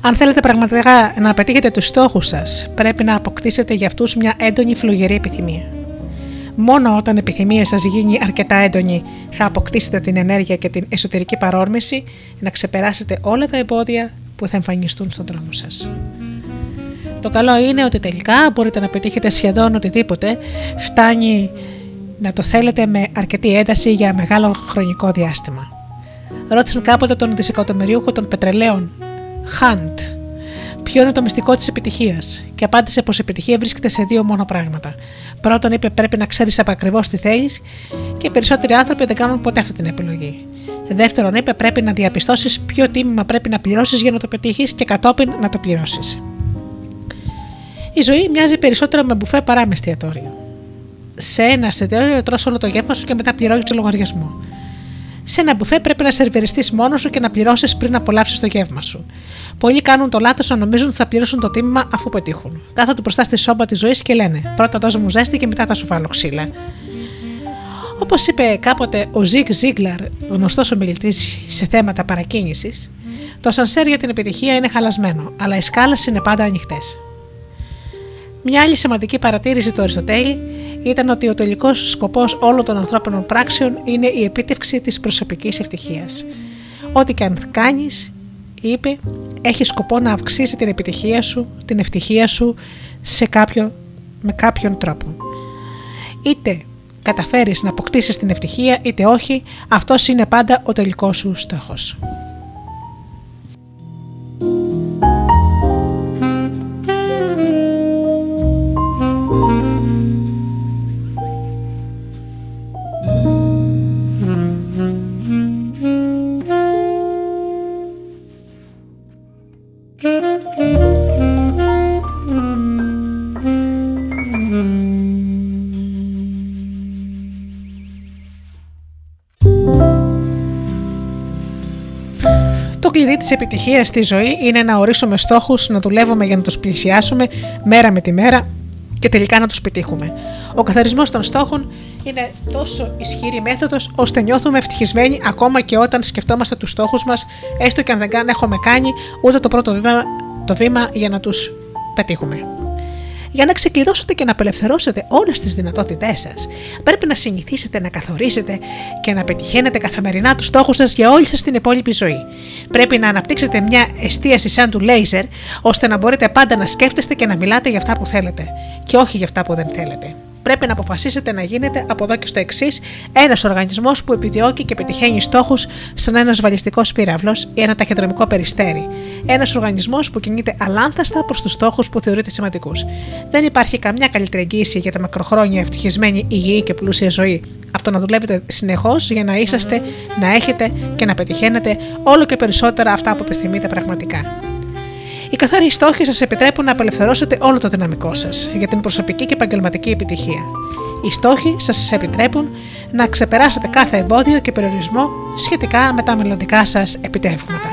Αν θέλετε πραγματικά να πετύχετε τους στόχους σας, πρέπει να αποκτήσετε για αυτούς μια έντονη φλογερή επιθυμία. Μόνο όταν η επιθυμία σας γίνει αρκετά έντονη θα αποκτήσετε την ενέργεια και την εσωτερική παρόρμηση να ξεπεράσετε όλα τα εμπόδια που θα εμφανιστούν στον δρόμο σας. Το καλό είναι ότι τελικά μπορείτε να πετύχετε σχεδόν οτιδήποτε φτάνει να το θέλετε με αρκετή ένταση για μεγάλο χρονικό διάστημα. Ρώτησαν κάποτε τον δισεκατομμυριούχο των πετρελαίων, Χαντ, ποιο είναι το μυστικό της επιτυχίας, και απάντησε πως η επιτυχία βρίσκεται σε δύο μόνο πράγματα. Πρώτον, είπε πρέπει να ξέρεις ακριβώ τι θέλεις, και οι περισσότεροι άνθρωποι δεν κάνουν ποτέ αυτή την επιλογή. Δεύτερον, είπε πρέπει να διαπιστώσεις ποιο τίμημα πρέπει να πληρώσεις για να το πετύχεις και κατόπιν να το πληρώσεις. Η ζωή μοιάζει περισσότερο με μπουφέ παρά με εστιατόριο σε ένα εστιατόριο τρως όλο το γεύμα σου και μετά πληρώνεις το λογαριασμό. Σε ένα μπουφέ πρέπει να σερβεριστεί μόνος σου και να πληρώσεις πριν απολαύσεις το γεύμα σου. Πολλοί κάνουν το λάθος να νομίζουν ότι θα πληρώσουν το τίμημα αφού πετύχουν. Κάθονται μπροστά στη σόμπα της ζωής και λένε: Πρώτα δώσ' μου ζέστη και μετά θα σου βάλω ξύλα. Όπως είπε κάποτε ο Ζιγκ Ζίγκλαρ, γνωστός ομιλητής σε θέματα παρακίνησης, το σανσέρ για την επιτυχία είναι χαλασμένο, αλλά οι σκάλες είναι πάντα ανοιχτές. Μια άλλη σημαντική παρατήρηση του Αριστοτέλη ήταν ότι ο τελικός σκοπός όλων των ανθρώπινων πράξεων είναι η επίτευξη της προσωπικής ευτυχίας. Ό,τι και αν κάνεις, είπε, έχει σκοπό να αυξήσει την επιτυχία σου, την ευτυχία σου σε κάποιο, με κάποιον τρόπο. Είτε καταφέρεις να αποκτήσεις την ευτυχία είτε όχι, αυτός είναι πάντα ο τελικός σου στόχος. Της επιτυχίας στη ζωή είναι να ορίσουμε στόχους, να δουλεύουμε για να τους πλησιάσουμε μέρα με τη μέρα και τελικά να τους πετύχουμε. Ο καθαρισμός των στόχων είναι τόσο ισχυρή μέθοδος ώστε νιώθουμε ευτυχισμένοι ακόμα και όταν σκεφτόμαστε τους στόχους μας, έστω και αν δεν έχουμε κάνει ούτε το πρώτο βήμα, το βήμα για να τους πετύχουμε. Για να ξεκλειδώσετε και να απελευθερώσετε όλες τις δυνατότητές σας, πρέπει να συνηθίσετε να καθορίσετε και να πετυχαίνετε καθημερινά τους στόχους σας για όλη σας την υπόλοιπη ζωή. Πρέπει να αναπτύξετε μια εστίαση σαν του λέιζερ, ώστε να μπορείτε πάντα να σκέφτεστε και να μιλάτε για αυτά που θέλετε, και όχι για αυτά που δεν θέλετε πρέπει να αποφασίσετε να γίνετε από εδώ και στο εξής ένας οργανισμός που επιδιώκει και πετυχαίνει στόχους σαν ένας βαλιστικός πύραυλος ή ένα ταχυδρομικό περιστέρι. Ένας οργανισμός που κινείται αλάνθαστα προς τους στόχους που θεωρείται σημαντικούς. Δεν υπάρχει καμιά καλύτερη εγγύηση για τα μακροχρόνια ευτυχισμένη, υγιή και πλούσια ζωή από το να δουλεύετε συνεχώς για να είσαστε, να έχετε και να πετυχαίνετε όλο και περισσότερα αυτά που επιθυμείτε πραγματικά. Οι καθαροί στόχοι σας επιτρέπουν να απελευθερώσετε όλο το δυναμικό σας για την προσωπική και επαγγελματική επιτυχία. Οι στόχοι σας επιτρέπουν να ξεπεράσετε κάθε εμπόδιο και περιορισμό σχετικά με τα μελλοντικά σας επιτεύγματα.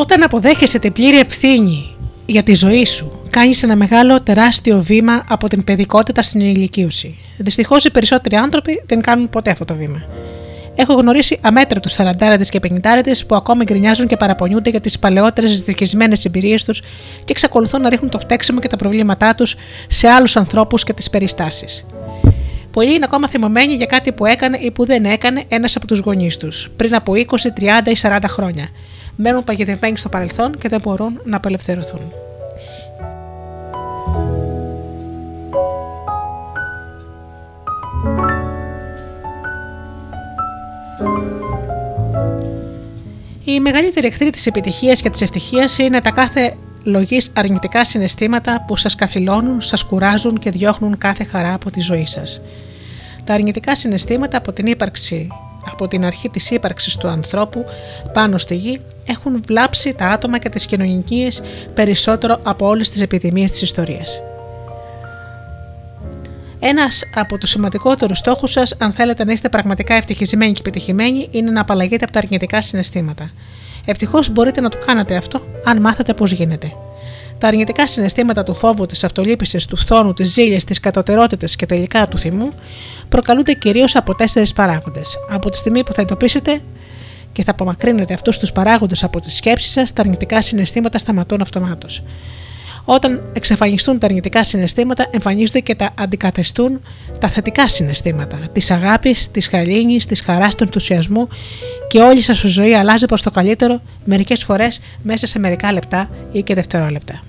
Όταν αποδέχεσαι την πλήρη ευθύνη για τη ζωή σου, κάνεις ένα μεγάλο τεράστιο βήμα από την παιδικότητα στην ηλικίωση. Δυστυχώς οι περισσότεροι άνθρωποι δεν κάνουν ποτέ αυτό το βήμα. Έχω γνωρίσει αμέτρητους 40 και 50 που ακόμη γκρινιάζουν και παραπονιούνται για τις παλαιότερες δικισμένε εμπειρίες τους και εξακολουθούν να ρίχνουν το φταίξιμο και τα προβλήματά τους σε άλλους ανθρώπους και τις περιστάσεις. Πολλοί είναι ακόμα θυμωμένοι για κάτι που έκανε ή που δεν έκανε ένας από τους γονείς τους πριν από 20, 30 ή 40 χρόνια. Μένουν παγιδευμένοι στο παρελθόν και δεν μπορούν να απελευθερωθούν. Η μεγαλύτερη εχθρή της επιτυχίας και της ευτυχίας είναι τα κάθε λογής αρνητικά συναισθήματα που σας καθυλώνουν, σας κουράζουν και διώχνουν κάθε χαρά από τη ζωή σας. Τα αρνητικά συναισθήματα από την ύπαρξη από την αρχή της ύπαρξης του ανθρώπου πάνω στη γη έχουν βλάψει τα άτομα και τις κοινωνικές περισσότερο από όλες τις επιδημίες της ιστορίας. Ένας από τους σημαντικότερους στόχους σας, αν θέλετε να είστε πραγματικά ευτυχισμένοι και επιτυχημένοι, είναι να απαλλαγείτε από τα αρνητικά συναισθήματα. Ευτυχώς μπορείτε να το κάνετε αυτό, αν μάθετε πώς γίνεται. Τα αρνητικά συναισθήματα του φόβου, της αυτολύπησης, του φθόνου, της ζήλιας, της κατωτερότητας και τελικά του θυμού προκαλούνται κυρίως από τέσσερις παράγοντες. Από τη στιγμή που θα εντοπίσετε και θα απομακρύνετε αυτούς τους παράγοντες από τις σκέψεις σας, τα αρνητικά συναισθήματα σταματούν αυτομάτως. Όταν εξαφανιστούν τα αρνητικά συναισθήματα, εμφανίζονται και τα αντικατεστούν τα θετικά συναισθήματα της αγάπης, της χαλήνη, της χαράς, του ενθουσιασμού και όλη σας η ζωή αλλάζει προς το καλύτερο μερικές φορές μέσα σε μερικά λεπτά ή και δευτερόλεπτα.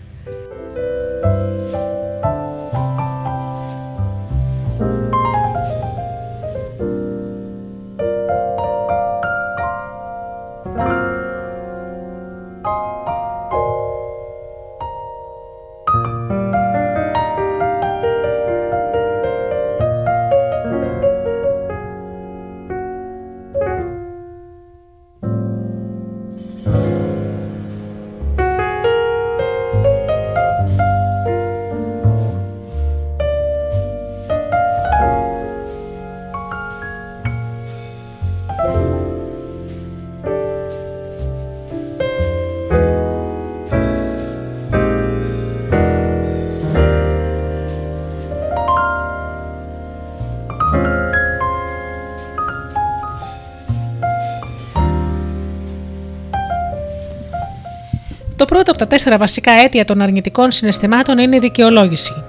Πρώτο από τα τέσσερα βασικά αίτια των αρνητικών συναισθημάτων είναι η δικαιολόγηση.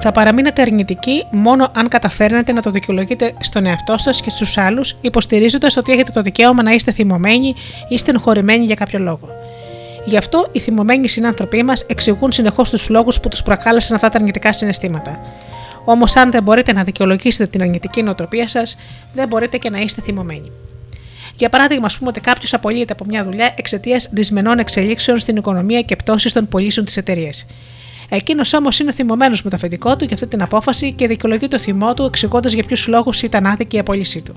Θα παραμείνετε αρνητικοί μόνο αν καταφέρνετε να το δικαιολογείτε στον εαυτό σας και στους άλλους, υποστηρίζοντας ότι έχετε το δικαίωμα να είστε θυμωμένοι ή στενοχωρημένοι για κάποιο λόγο. Γι' αυτό οι θυμωμένοι συνάνθρωποι μας εξηγούν συνεχώς τους λόγους που τους προκάλεσαν αυτά τα αρνητικά συναισθήματα. Όμως, αν δεν μπορείτε να δικαιολογήσετε την αρνητική νοοτροπία σας, δεν μπορείτε και να είστε θυμωμένοι. Για παράδειγμα, ας πούμε ότι κάποιος απολύεται από μια δουλειά εξαιτίας δυσμενών εξελίξεων στην οικονομία και πτώσης των πωλήσεων της εταιρείας. Εκείνος όμως είναι θυμωμένος με το αφεντικό του για αυτή την απόφαση και δικαιολογεί το θυμό του εξηγώντας για ποιους λόγους ήταν άδικη η απόλυσή του.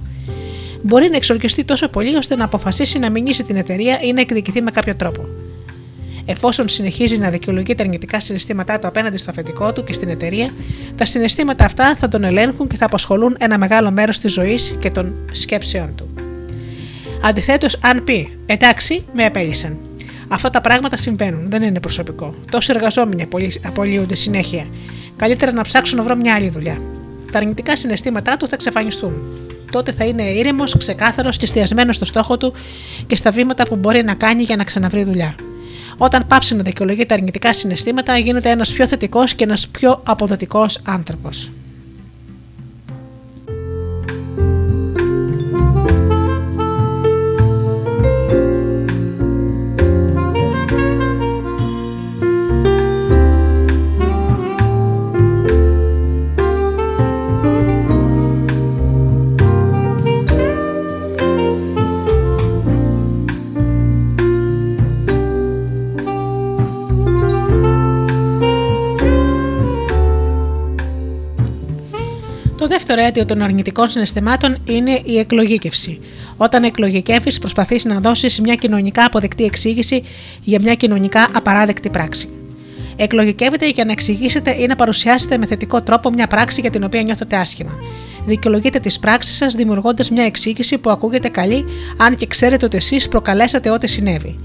Μπορεί να εξορκιστεί τόσο πολύ ώστε να αποφασίσει να μηνύσει την εταιρεία ή να εκδικηθεί με κάποιο τρόπο. Εφόσον συνεχίζει να δικαιολογεί τα αρνητικά συναισθήματά του απέναντι στο αφεντικό του και στην εταιρεία, τα συναισθήματα αυτά θα τον ελέγχουν και θα απασχολούν ένα μεγάλο μέρος της ζωής και των σκέψεών του. Αντιθέτως, αν πει εντάξει, με απέλησαν. Αυτά τα πράγματα συμβαίνουν, δεν είναι προσωπικό. Τόσοι εργαζόμενοι απολύονται συνέχεια. Καλύτερα να ψάξω να βρω μια άλλη δουλειά. Τα αρνητικά συναισθήματά του θα εξαφανιστούν. Τότε θα είναι ήρεμος, ξεκάθαρος και εστιασμένος στο στόχο του και στα βήματα που μπορεί να κάνει για να ξαναβρει δουλειά. Όταν πάψει να δικαιολογεί τα αρνητικά συναισθήματα, γίνεται ένας πιο θετικός και ένας πιο αποδοτικός άνθρωπος. Δεύτερο αίτιο των αρνητικών συναισθημάτων είναι η εκλογήκευση. Όταν εκλογικεύεις, προσπαθείς να δώσεις μια κοινωνικά αποδεκτή εξήγηση για μια κοινωνικά απαράδεκτη πράξη. Εκλογικεύετε για να εξηγήσετε ή να παρουσιάσετε με θετικό τρόπο μια πράξη για την οποία νιώθετε άσχημα. Δικαιολογείτε τις πράξεις σας δημιουργώντας μια εξήγηση που ακούγεται καλή, αν και ξέρετε ότι εσείς προκαλέσατε ό,τι συνέβη.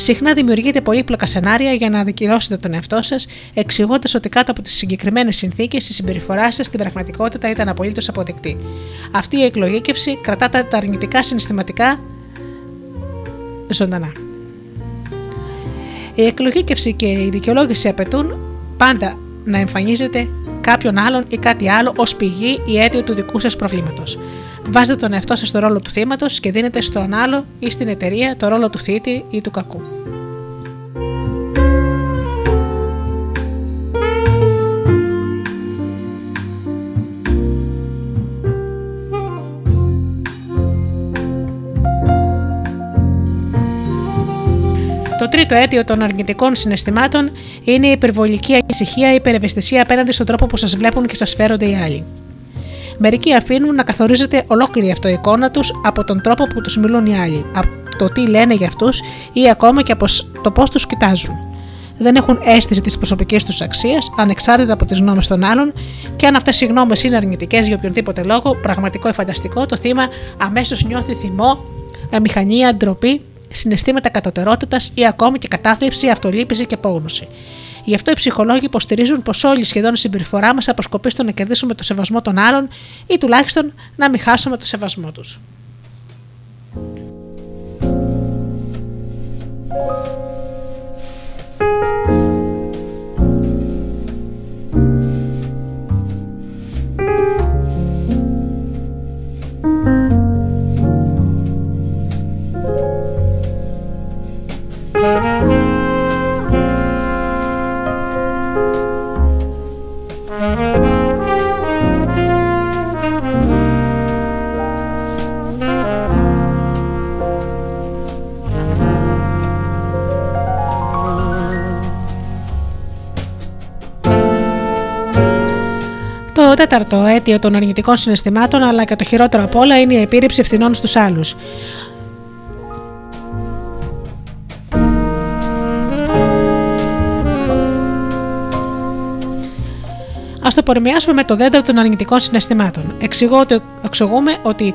Συχνά δημιουργείτε πολύπλοκα σενάρια για να αδικηρώσετε τον εαυτό σας, εξηγώντας ότι κάτω από τις συγκεκριμένες συνθήκες η συμπεριφορά σας στην πραγματικότητα ήταν απολύτως αποδεκτή. Αυτή η εκλογήκευση κρατά τα αρνητικά συναισθηματικά ζωντανά. Η εκλογήκευση και η δικαιολόγηση απαιτούν πάντα να εμφανίζεται κάποιον άλλον ή κάτι άλλο ως πηγή ή αίτιο του δικού σας προβλήματος. Βάζετε τον εαυτό σας στο ρόλο του θύματος και δίνετε στον άλλο ή στην εταιρεία το ρόλο του θήτη ή του κακού. Το τρίτο αίτιο των αρνητικών συναισθημάτων είναι η υπερβολική ανησυχία ή υπερευαισθησία απέναντι στον τρόπο που σας βλέπουν και σας φέρονται οι άλλοι. Μερικοί αφήνουν να καθορίζεται ολόκληρη αυτοεικόνα τους από τον τρόπο που τους μιλούν οι άλλοι, από το τι λένε για αυτούς ή ακόμα και από το πώς τους κοιτάζουν. Δεν έχουν αίσθηση της προσωπικής τους αξίας, ανεξάρτητα από τις γνώμες των άλλων, και αν αυτές οι γνώμες είναι αρνητικές για οποιονδήποτε λόγο, πραγματικό ή φανταστικό, το θύμα αμέσως νιώθει θυμό, αμηχανία, ντροπή συναισθήματα κατωτερότητας ή ακόμη και κατάθλιψη, αυτολύπηση και απόγνωση. Γι' αυτό οι ψυχολόγοι υποστηρίζουν πως όλη σχεδόν η συμπεριφορά μας αποσκοπεί στο να κερδίσουμε το σεβασμό των άλλων ή τουλάχιστον να μην χάσουμε το σεβασμό τους. Το τέταρτο αίτιο των αρνητικών συναισθημάτων, αλλά και το χειρότερο απ' όλα, είναι η επίρρηψη ευθυνών στους άλλους. Α το πολεμιάσουμε με το δέντρο των αρνητικών συναισθημάτων. Εξηγώ ότι, εξηγούμε ότι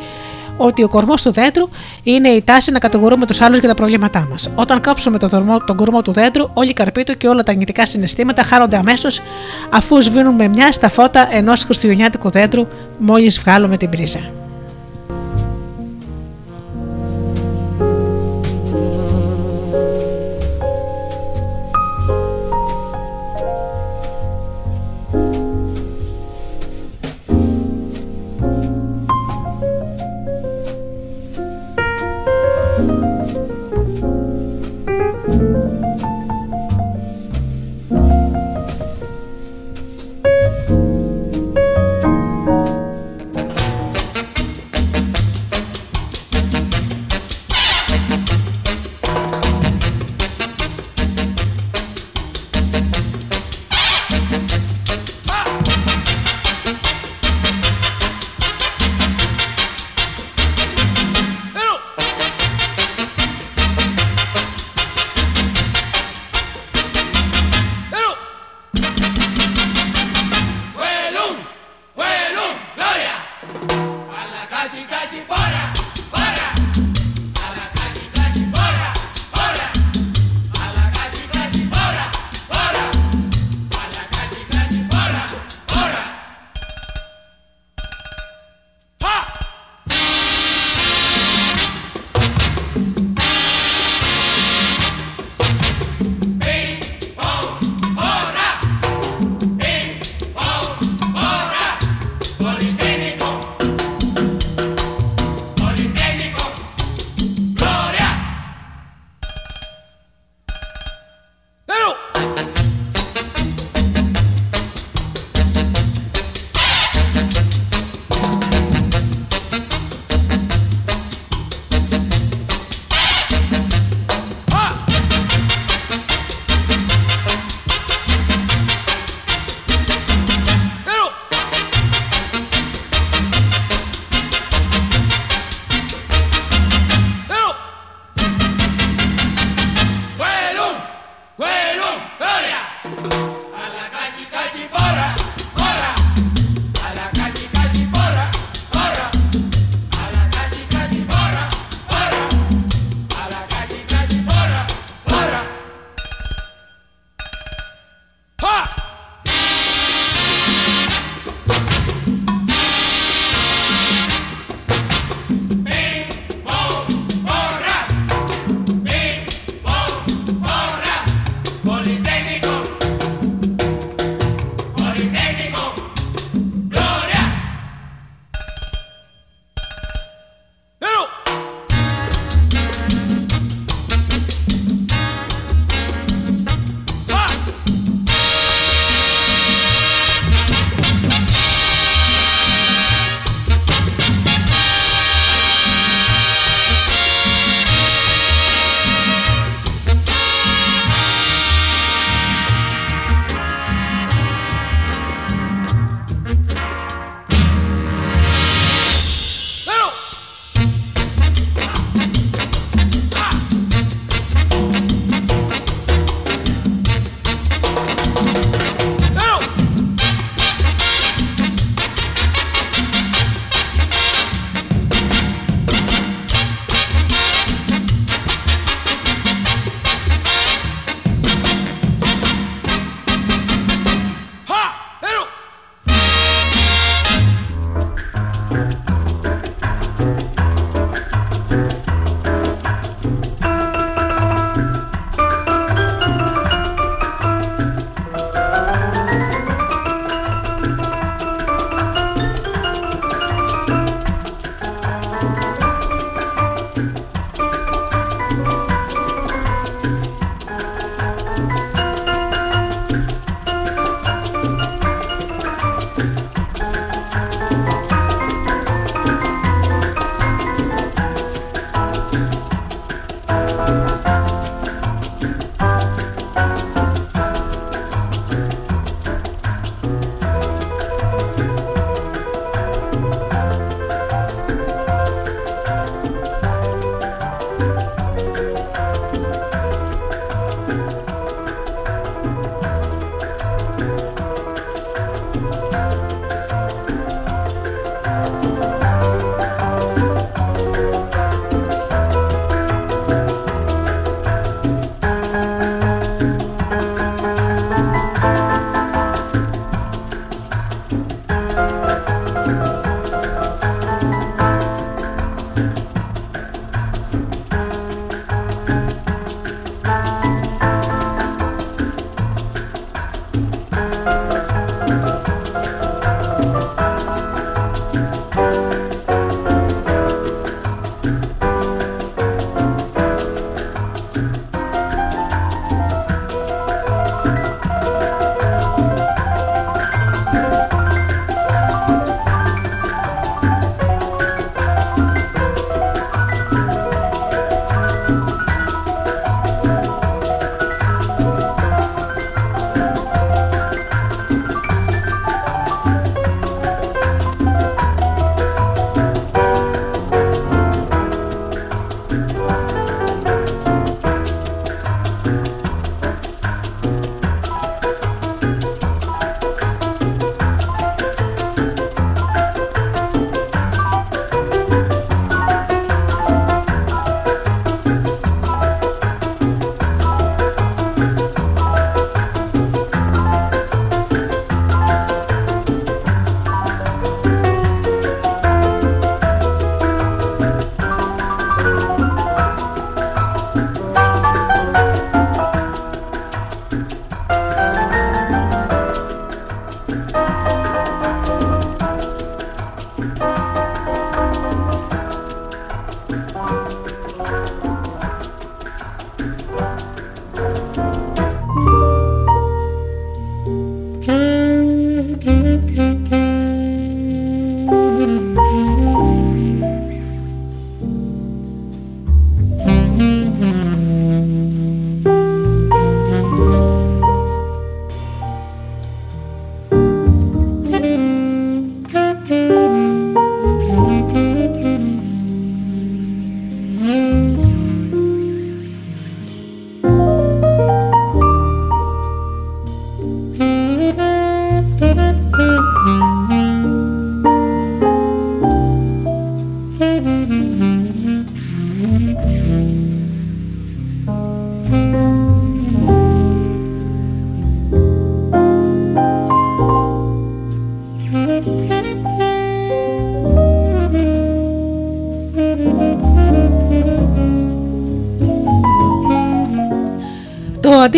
ότι ο κορμός του δέντρου είναι η τάση να κατηγορούμε τους άλλους για τα προβλήματά μας. Όταν κάψουμε τον, τον κορμό του δέντρου, όλοι οι καρποί του και όλα τα αρνητικά συναισθήματα χάνονται αμέσως αφού σβήνουν με μια στα φώτα ενός χριστουγεννιάτικου δέντρου μόλις βγάλουμε την πρίζα.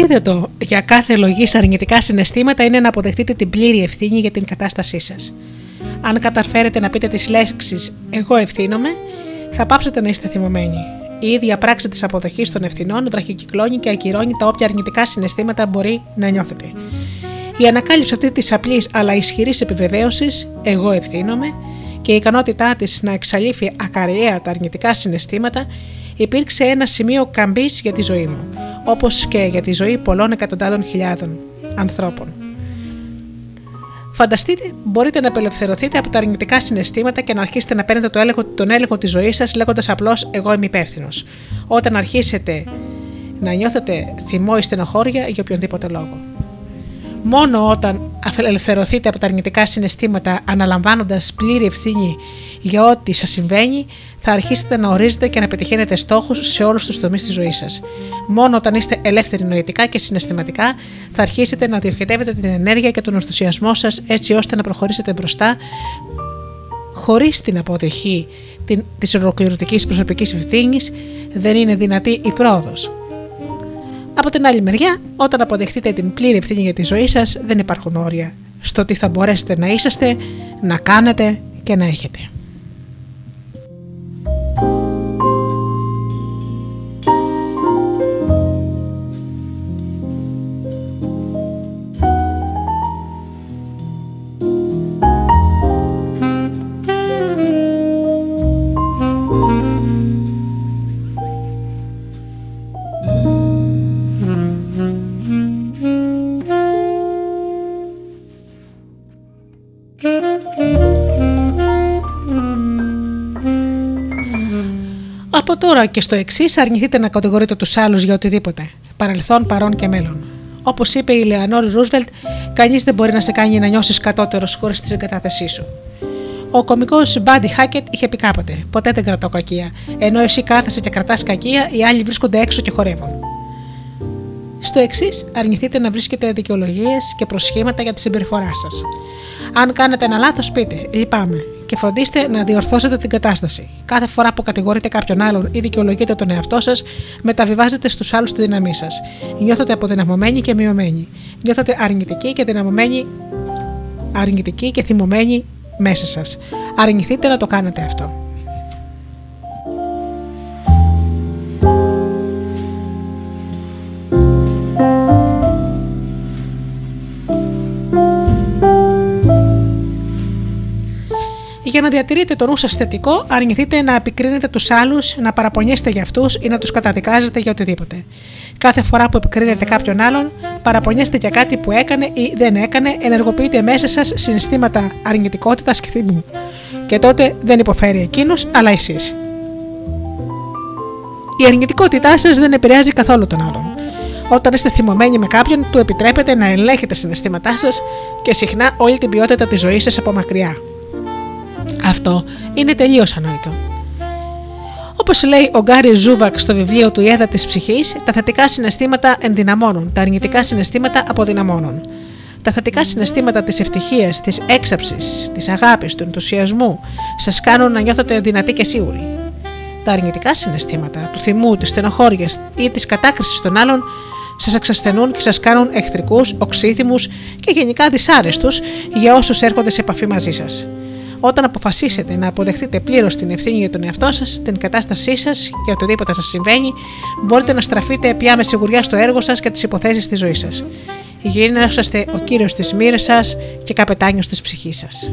Αντίθετο για κάθε λογή σε αρνητικά συναισθήματα είναι να αποδεχτείτε την πλήρη ευθύνη για την κατάστασή σας. Αν καταφέρετε να πείτε τις λέξεις Εγώ ευθύνομαι, θα πάψετε να είστε θυμωμένοι. Η ίδια πράξη της αποδοχής των ευθυνών βραχικυκλώνει και ακυρώνει τα όποια αρνητικά συναισθήματα μπορεί να νιώθετε. Η ανακάλυψη αυτή της απλής αλλά ισχυρής επιβεβαίωσης Εγώ ευθύνομαι και η ικανότητά της να εξαλείφει ακαριέα τα αρνητικά συναισθήματα υπήρξε ένα σημείο καμπής για τη ζωή μου, όπως και για τη ζωή πολλών εκατοντάδων χιλιάδων ανθρώπων. Φανταστείτε, μπορείτε να απελευθερωθείτε από τα αρνητικά συναισθήματα και να αρχίσετε να παίρνετε το έλεγχο, τον έλεγχο της ζωής σας λέγοντας απλώς Εγώ είμαι υπεύθυνος. Όταν αρχίσετε να νιώθετε θυμό ή στενοχώρια για οποιονδήποτε λόγο. Μόνο όταν απελευθερωθείτε από τα αρνητικά συναισθήματα αναλαμβάνοντας πλήρη ευθύνη για ό,τι σας συμβαίνει, θα αρχίσετε να ορίζετε και να πετυχαίνετε στόχους σε όλους τους τομείς της ζωής σας. Μόνο όταν είστε ελεύθεροι νοητικά και συναισθηματικά, θα αρχίσετε να διοχετεύετε την ενέργεια και τον ενθουσιασμό σας έτσι ώστε να προχωρήσετε μπροστά χωρίς την αποδοχή της ολοκληρωτικής προσωπικής ευθύνης, δεν είναι δυνατή η πρόοδος. Από την άλλη μεριά, όταν αποδεχτείτε την πλήρη ευθύνη για τη ζωή σας, δεν υπάρχουν όρια στο τι θα μπορέσετε να είσαστε, να κάνετε και να έχετε. Και στο εξής, αρνηθείτε να κατηγορείτε τους άλλους για οτιδήποτε, παρελθόν, παρόν και μέλλον. Όπως είπε η Λεανόρ Ρούσβελτ, κανείς δεν μπορεί να σε κάνει να νιώσεις κατώτερος χωρίς τη συγκατάθεσή σου. Ο κωμικός Μπάντι Χάκετ είχε πει κάποτε: Ποτέ δεν κρατώ κακία. Ενώ εσύ κάθεσαι και κρατάς κακία, οι άλλοι βρίσκονται έξω και χορεύουν. Στο εξής, αρνηθείτε να βρίσκετε δικαιολογίες και προσχήματα για τη συμπεριφορά σας. Αν κάνετε ένα λάθος, πείτε: Λυπάμαι, και φροντίστε να διορθώσετε την κατάσταση. Κάθε φορά που κατηγορείτε κάποιον άλλον ή δικαιολογείτε τον εαυτό σας, μεταβιβάζετε στους άλλους τη δύναμή σας. Νιώθετε αποδυναμωμένοι και μειωμένοι. Νιώθετε αρνητικοί και δυναμωμένοι, αρνητικοί και θυμωμένοι μέσα σας. Αρνηθείτε να το κάνετε αυτό. Για να διατηρείτε το νου σας θετικό, αρνηθείτε να επικρίνετε τους άλλους, να παραπονιέστε για αυτούς ή να τους καταδικάζετε για οτιδήποτε. Κάθε φορά που επικρίνετε κάποιον άλλον, παραπονιέστε για κάτι που έκανε ή δεν έκανε, ενεργοποιείτε μέσα σας συναισθήματα αρνητικότητας και θυμού. Και τότε δεν υποφέρει εκείνος, αλλά εσείς. Η αρνητικότητά σας δεν επηρεάζει καθόλου τον άλλον. Όταν είστε θυμωμένοι με κάποιον, του επιτρέπετε να ελέγχετε συναισθήματά σας και συχνά όλη την ποιότητα της ζωής σας από μακριά. Αυτό είναι τελείως ανόητο. Όπως λέει ο Γκάρι Ζούκαβ στο βιβλίο του Η Έδρα της Ψυχής, τα θετικά συναισθήματα ενδυναμώνουν, τα αρνητικά συναισθήματα αποδυναμώνουν. Τα θετικά συναισθήματα της ευτυχίας, της έξαψης, της αγάπης, του ενθουσιασμού σας κάνουν να νιώθετε δυνατοί και σίγουροι. Τα αρνητικά συναισθήματα του θυμού, της στενοχώριας ή της κατάκρισης των άλλων σας εξασθενούν και σας κάνουν εχθρικούς, οξύθυμους και γενικά δυσάρεστους για όσους έρχονται σε επαφή μαζί σας. Όταν αποφασίσετε να αποδεχτείτε πλήρως την ευθύνη για τον εαυτό σας, την κατάστασή σας και οτιδήποτε σας συμβαίνει, μπορείτε να στραφείτε πια με σιγουριά στο έργο σας και τις υποθέσεις της ζωής σας. Γίνεστε ο κύριος της μοίρας σας και καπετάνιος της ψυχής σας.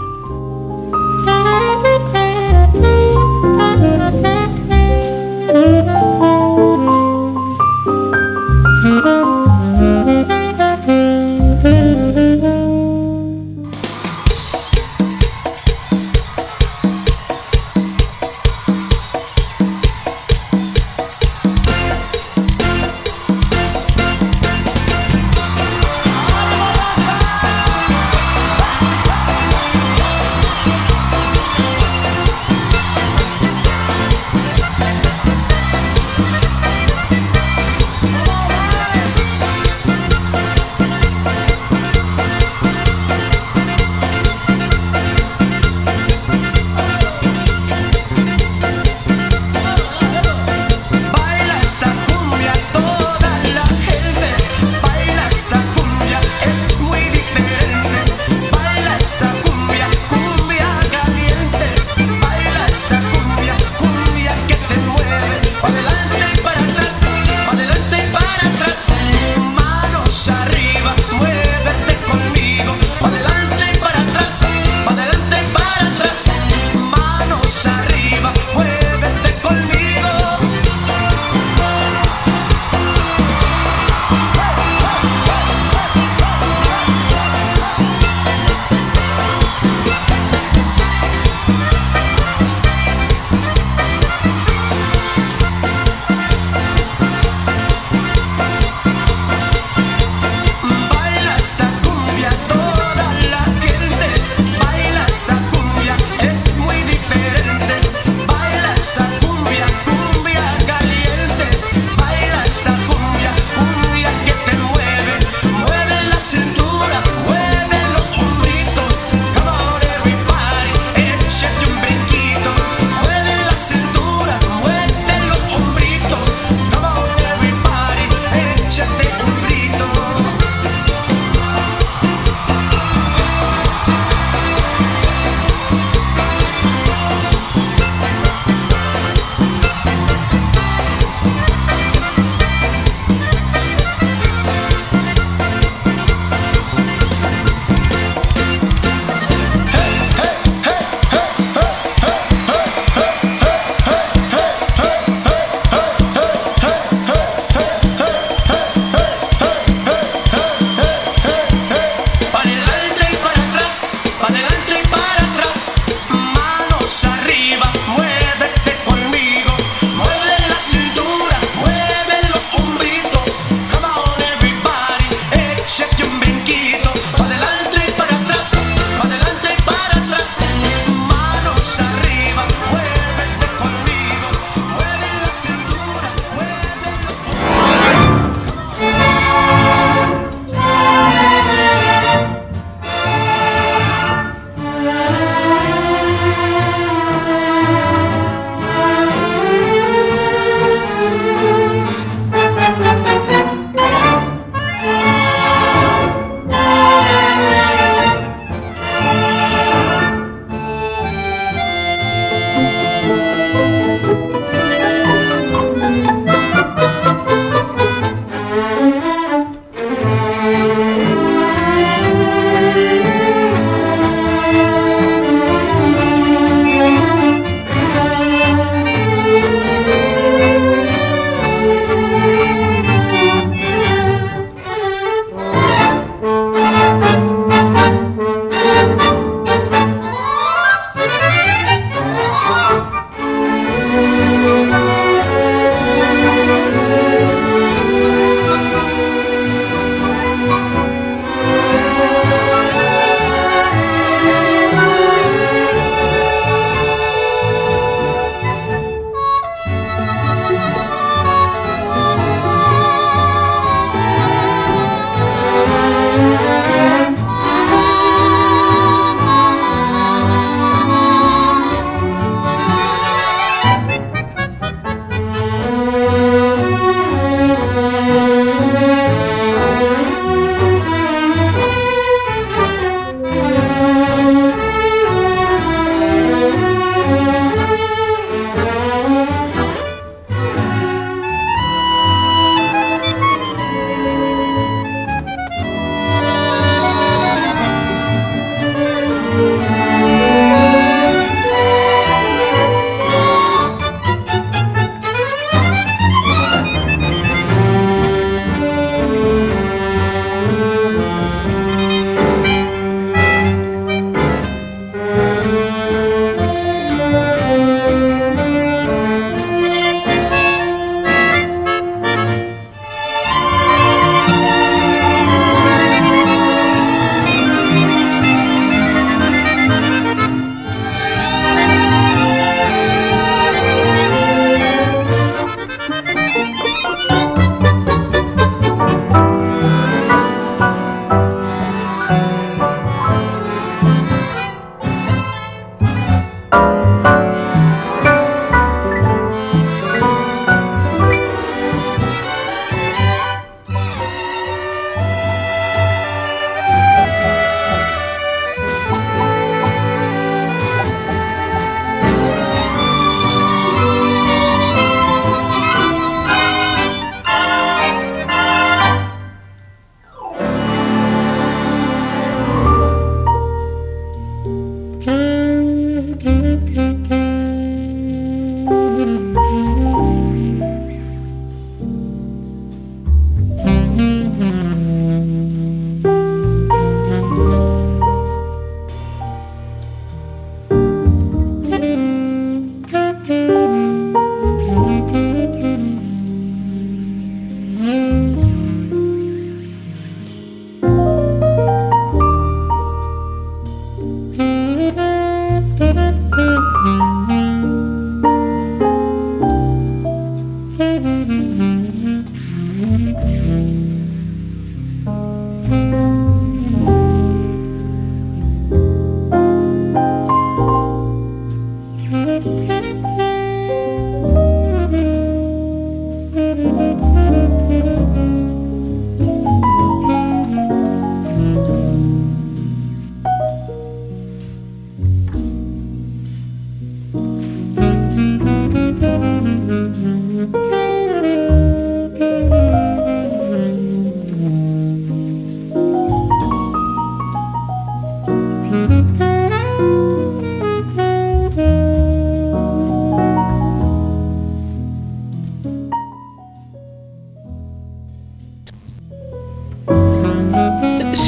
Bye.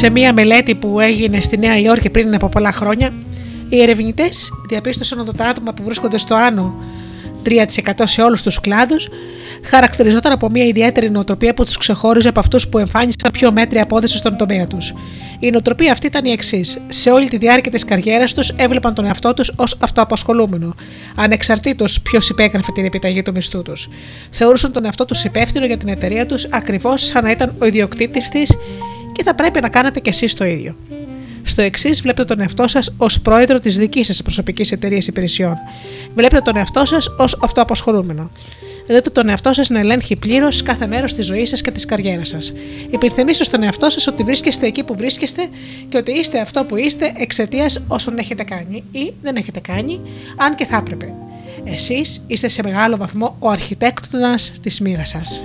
Σε μία μελέτη που έγινε στη Νέα Υόρκη πριν από πολλά χρόνια, οι ερευνητές διαπίστωσαν ότι τα άτομα που βρίσκονται στο άνω 3% σε όλους τους κλάδους, χαρακτηριζόταν από μια ιδιαίτερη νοοτροπία που τους ξεχώριζε από αυτούς που εμφάνισαν πιο μέτρια απόδοση στον τομέα τους. Η νοοτροπία αυτή ήταν η εξής. Σε όλη τη διάρκεια της καριέρας τους έβλεπαν τον εαυτό τους ως αυτοαπασχολούμενο, ανεξαρτήτως ποιος υπέγραφε την επιταγή του μισθού τους. Θεωρούσαν τον εαυτό τους υπεύθυνο για την εταιρεία τους ακριβώς σαν να ήταν ο ιδιοκτήτης της και θα πρέπει να κάνετε κι εσείς το ίδιο. Στο εξής, βλέπετε τον εαυτό σας ως πρόεδρο της δικής σας προσωπικής εταιρείας υπηρεσιών. Βλέπετε τον εαυτό σας ως αυτοαπασχολούμενο. Δείτε τον εαυτό σας να ελέγχει πλήρως κάθε μέρος της ζωής σας και της καριέρας σας. Υπενθυμίστε στον εαυτό σας ότι βρίσκεστε εκεί που βρίσκεστε και ότι είστε αυτό που είστε εξαιτίας όσων έχετε κάνει ή δεν έχετε κάνει, αν και θα έπρεπε. Εσείς είστε σε μεγάλο βαθμό ο αρχιτέκτονας της μοίρας σας.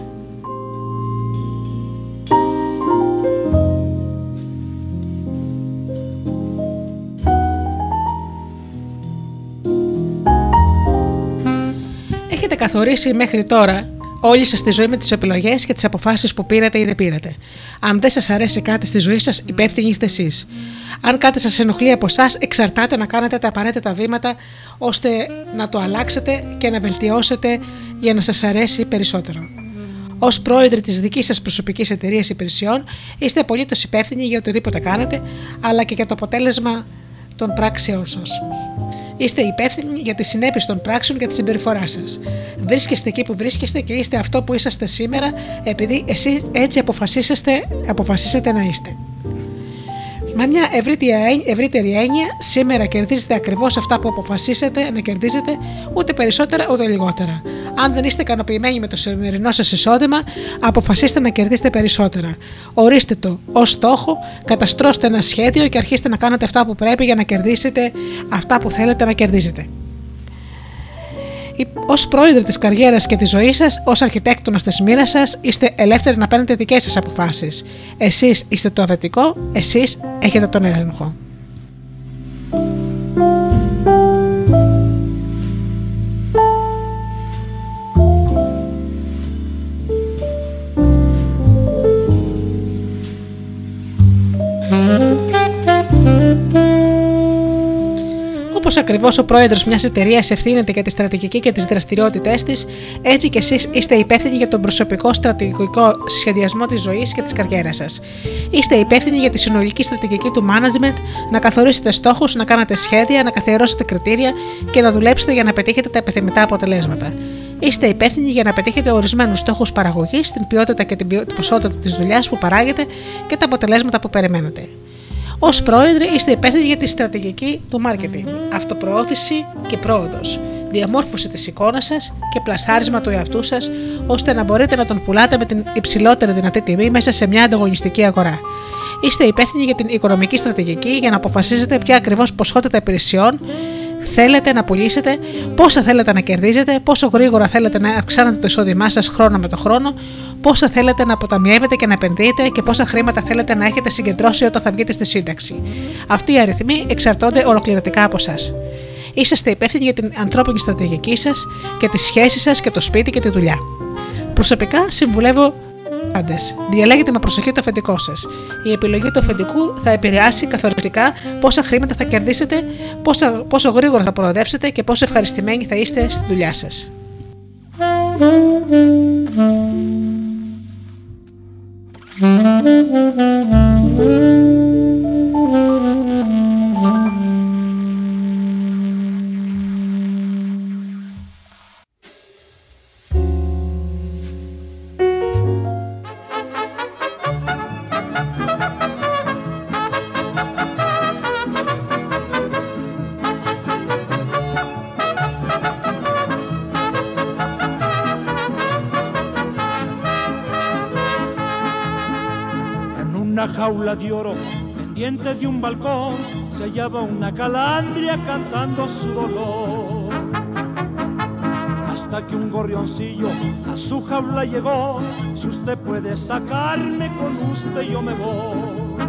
Καθορίσει μέχρι τώρα όλη σας τη ζωή με τις επιλογές και τις αποφάσεις που πήρατε ή δεν πήρατε. Αν δεν σας αρέσει κάτι στη ζωή σας, υπεύθυνοι είστε εσείς. Αν κάτι σας ενοχλεί από εσάς, εξαρτάται να κάνετε τα απαραίτητα βήματα ώστε να το αλλάξετε και να βελτιώσετε για να σας αρέσει περισσότερο. Ω πρόεδροι της δικής σας προσωπικής εταιρείας υπηρεσιών, είστε απολύτως υπεύθυνοι για οτιδήποτε κάνετε, αλλά και για το αποτέλεσμα των πράξεών σας. Είστε υπεύθυνοι για τις συνέπειες των πράξεων και τη συμπεριφορά σας. Βρίσκεστε εκεί που βρίσκεστε και είστε αυτό που είσαστε σήμερα, επειδή εσείς έτσι αποφασίσετε, αποφασίσετε να είστε. Με μια ευρύτερη έννοια, σήμερα κερδίζετε ακριβώς αυτά που αποφασίσετε να κερδίζετε, ούτε περισσότερα ούτε λιγότερα. Αν δεν είστε ικανοποιημένοι με το σημερινό σας εισόδημα, αποφασίστε να κερδίσετε περισσότερα. Ορίστε το ως στόχο, καταστρώστε ένα σχέδιο και αρχίστε να κάνετε αυτά που πρέπει για να κερδίσετε αυτά που θέλετε να κερδίζετε. Ω πρόεδρο της καριέρας και της ζωής σας, ως αρχιτέκτονας της μοίρας σας, είστε ελεύθεροι να παίρνετε δικές σας αποφάσεις. Εσείς είστε το αφεντικό, εσείς έχετε τον έλεγχο. Όπως ακριβώς ο πρόεδρος μιας εταιρείας ευθύνεται για τη στρατηγική και τις δραστηριότητές της, έτσι και εσείς είστε υπεύθυνοι για τον προσωπικό στρατηγικό σχεδιασμό της ζωής και της καριέρας σας. Είστε υπεύθυνοι για τη συνολική στρατηγική του management, να καθορίσετε στόχους, να κάνετε σχέδια, να καθιερώσετε κριτήρια και να δουλέψετε για να πετύχετε τα επιθυμητά αποτελέσματα. Είστε υπεύθυνοι για να πετύχετε ορισμένους στόχους παραγωγής, την ποιότητα και την ποσότητα της δουλειάς που παράγετε και τα αποτελέσματα που περιμένετε. Ω πρόεδροι, είστε υπεύθυνοι για τη στρατηγική του marketing, αυτοπροώθηση και πρόοδος, διαμόρφωση της εικόνας σας και πλασάρισμα του εαυτού σας, ώστε να μπορείτε να τον πουλάτε με την υψηλότερη δυνατή τιμή μέσα σε μια ανταγωνιστική αγορά. Είστε υπεύθυνοι για την οικονομική στρατηγική για να αποφασίζετε ποια ακριβώς ποσότητα υπηρεσιών θέλετε να πουλήσετε, πόσα θέλετε να κερδίζετε, πόσο γρήγορα θέλετε να αυξάνετε το εισόδημά σας χρόνο με το χρόνο, πόσα θέλετε να αποταμιεύετε και να επενδύετε και πόσα χρήματα θέλετε να έχετε συγκεντρώσει όταν θα βγείτε στη σύνταξη. Αυτοί οι αριθμοί εξαρτώνται ολοκληρωτικά από εσά. Είσαστε υπεύθυνοι για την ανθρώπινη στρατηγική σας και τις σχέσεις σας και το σπίτι και τη δουλειά. Προσωπικά συμβουλεύω πάντες. Διαλέγετε με προσοχή το αφεντικό σας. Η επιλογή του αφεντικού θα επηρεάσει καθοριστικά πόσα χρήματα θα κερδίσετε, πόσα, πόσο γρήγορα θα προοδεύσετε και πόσο ευχαριστημένοι θα είστε στη δουλειά σας. jaula de un balcón se hallaba una calandria cantando su dolor. Hasta que un gorrioncillo a su jaula llegó, si usted puede sacarme con usted yo me voy.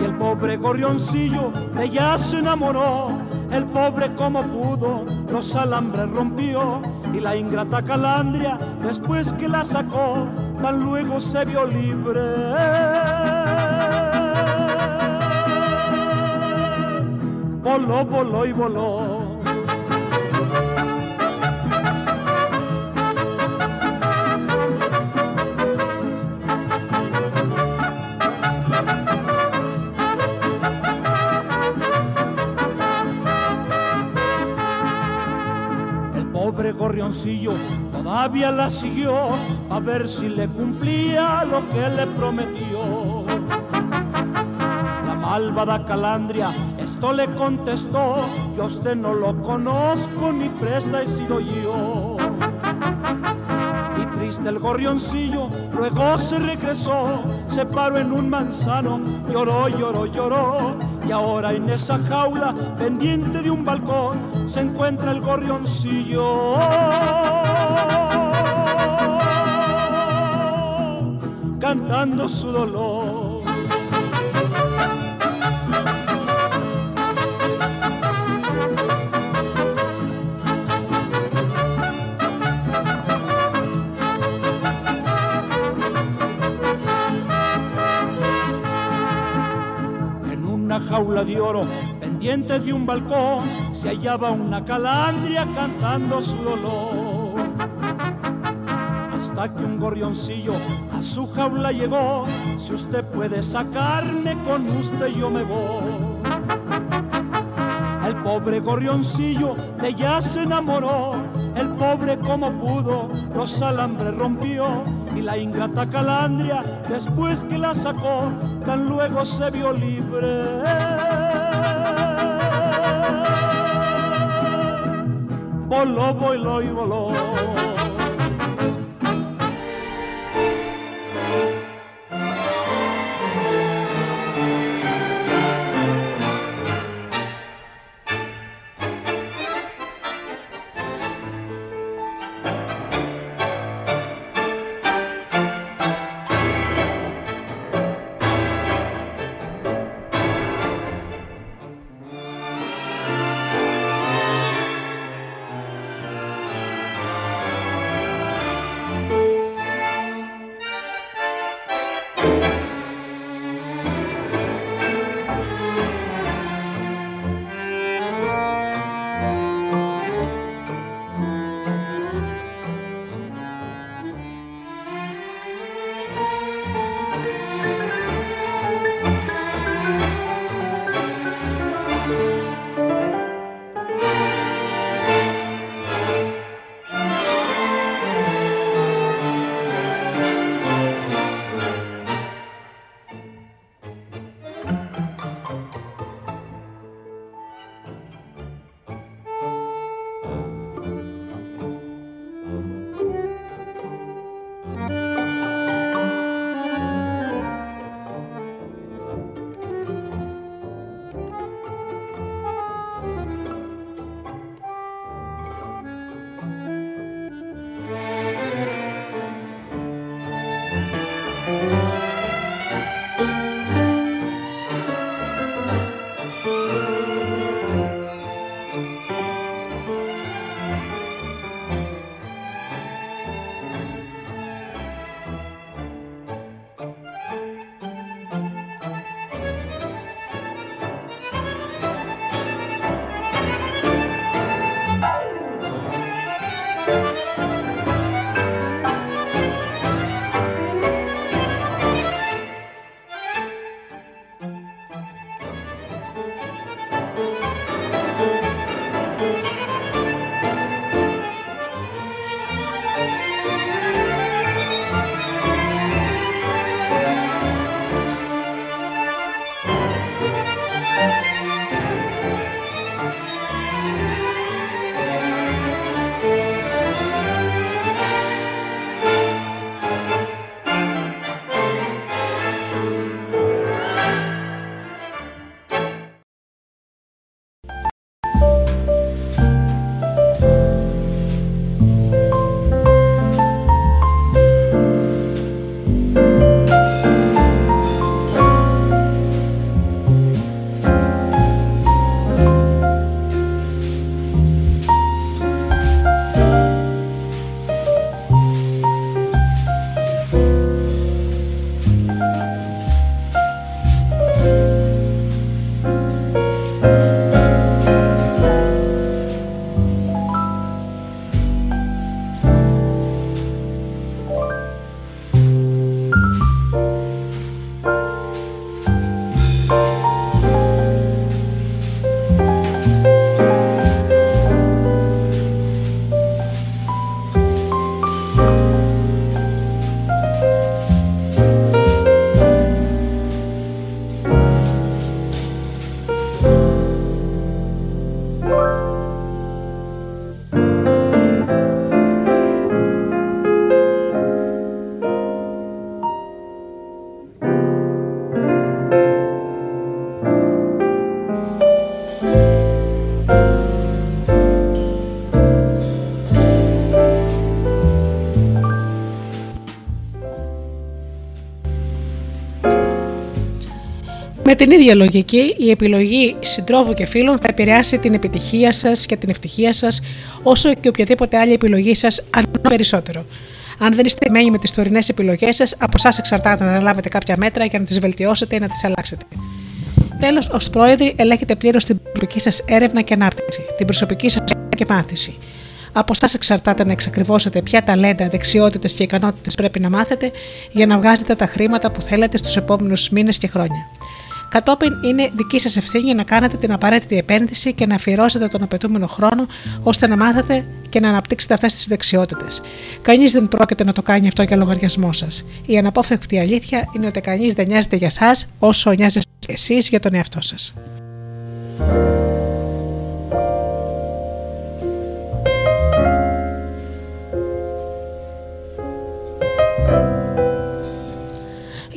Y el pobre gorrioncillo de ella se enamoró, el pobre como pudo los alambres rompió y la ingrata calandria después que la sacó tan luego se vio libre. Voló, voló y voló. El pobre gorrioncillo todavía la siguió a ver si le cumplía lo que le prometió. La malvada calandria le contestó, yo a usted no lo conozco, ni presa he sido yo. Y triste el gorrioncillo, luego se regresó, se paró en un manzano, lloró, lloró, lloró. Y ahora en esa jaula, pendiente de un balcón, se encuentra el gorrioncillo. Cantando su dolor. Jaula de oro, pendiente de un balcón, se hallaba una calandria cantando su dolor. Hasta que un gorrioncillo a su jaula llegó, si usted puede sacarme con usted yo me voy. El pobre gorrioncillo de ella se enamoró, el pobre como pudo los alambres rompió y la ingrata calandria después que la sacó tan luego se vio libre. polvo y lo y voló. Την ίδια λογική, η επιλογή συντρόφου και φίλων θα επηρεάσει την επιτυχία σας και την ευτυχία σας, όσο και οποιαδήποτε άλλη επιλογή σας, αν περισσότερο. Αν δεν είστε μένοι με τις τωρινές επιλογές σας, από εσάς εξαρτάται να λάβετε κάποια μέτρα για να τις βελτιώσετε ή να τις αλλάξετε. Τέλος, ως πρόεδροι, ελέγχετε πλήρως την προσωπική σας έρευνα και ανάπτυξη, την προσωπική σας και μάθηση. Από εσάς εξαρτάται να εξακριβώσετε ποια ταλέντα, δεξιότητες και ικανότητες πρέπει να μάθετε για να βγάζετε τα χρήματα που θέλετε στους επόμενους μήνες και χρόνια. Κατόπιν είναι δική σας ευθύνη να κάνετε την απαραίτητη επένδυση και να αφιερώσετε τον απαιτούμενο χρόνο ώστε να μάθετε και να αναπτύξετε αυτές τις δεξιότητες. Κανείς δεν πρόκειται να το κάνει αυτό για λογαριασμό σας. Η αναπόφευκτη αλήθεια είναι ότι κανείς δεν νοιάζεται για εσά όσο νοιάζεστε εσείς για τον εαυτό σας.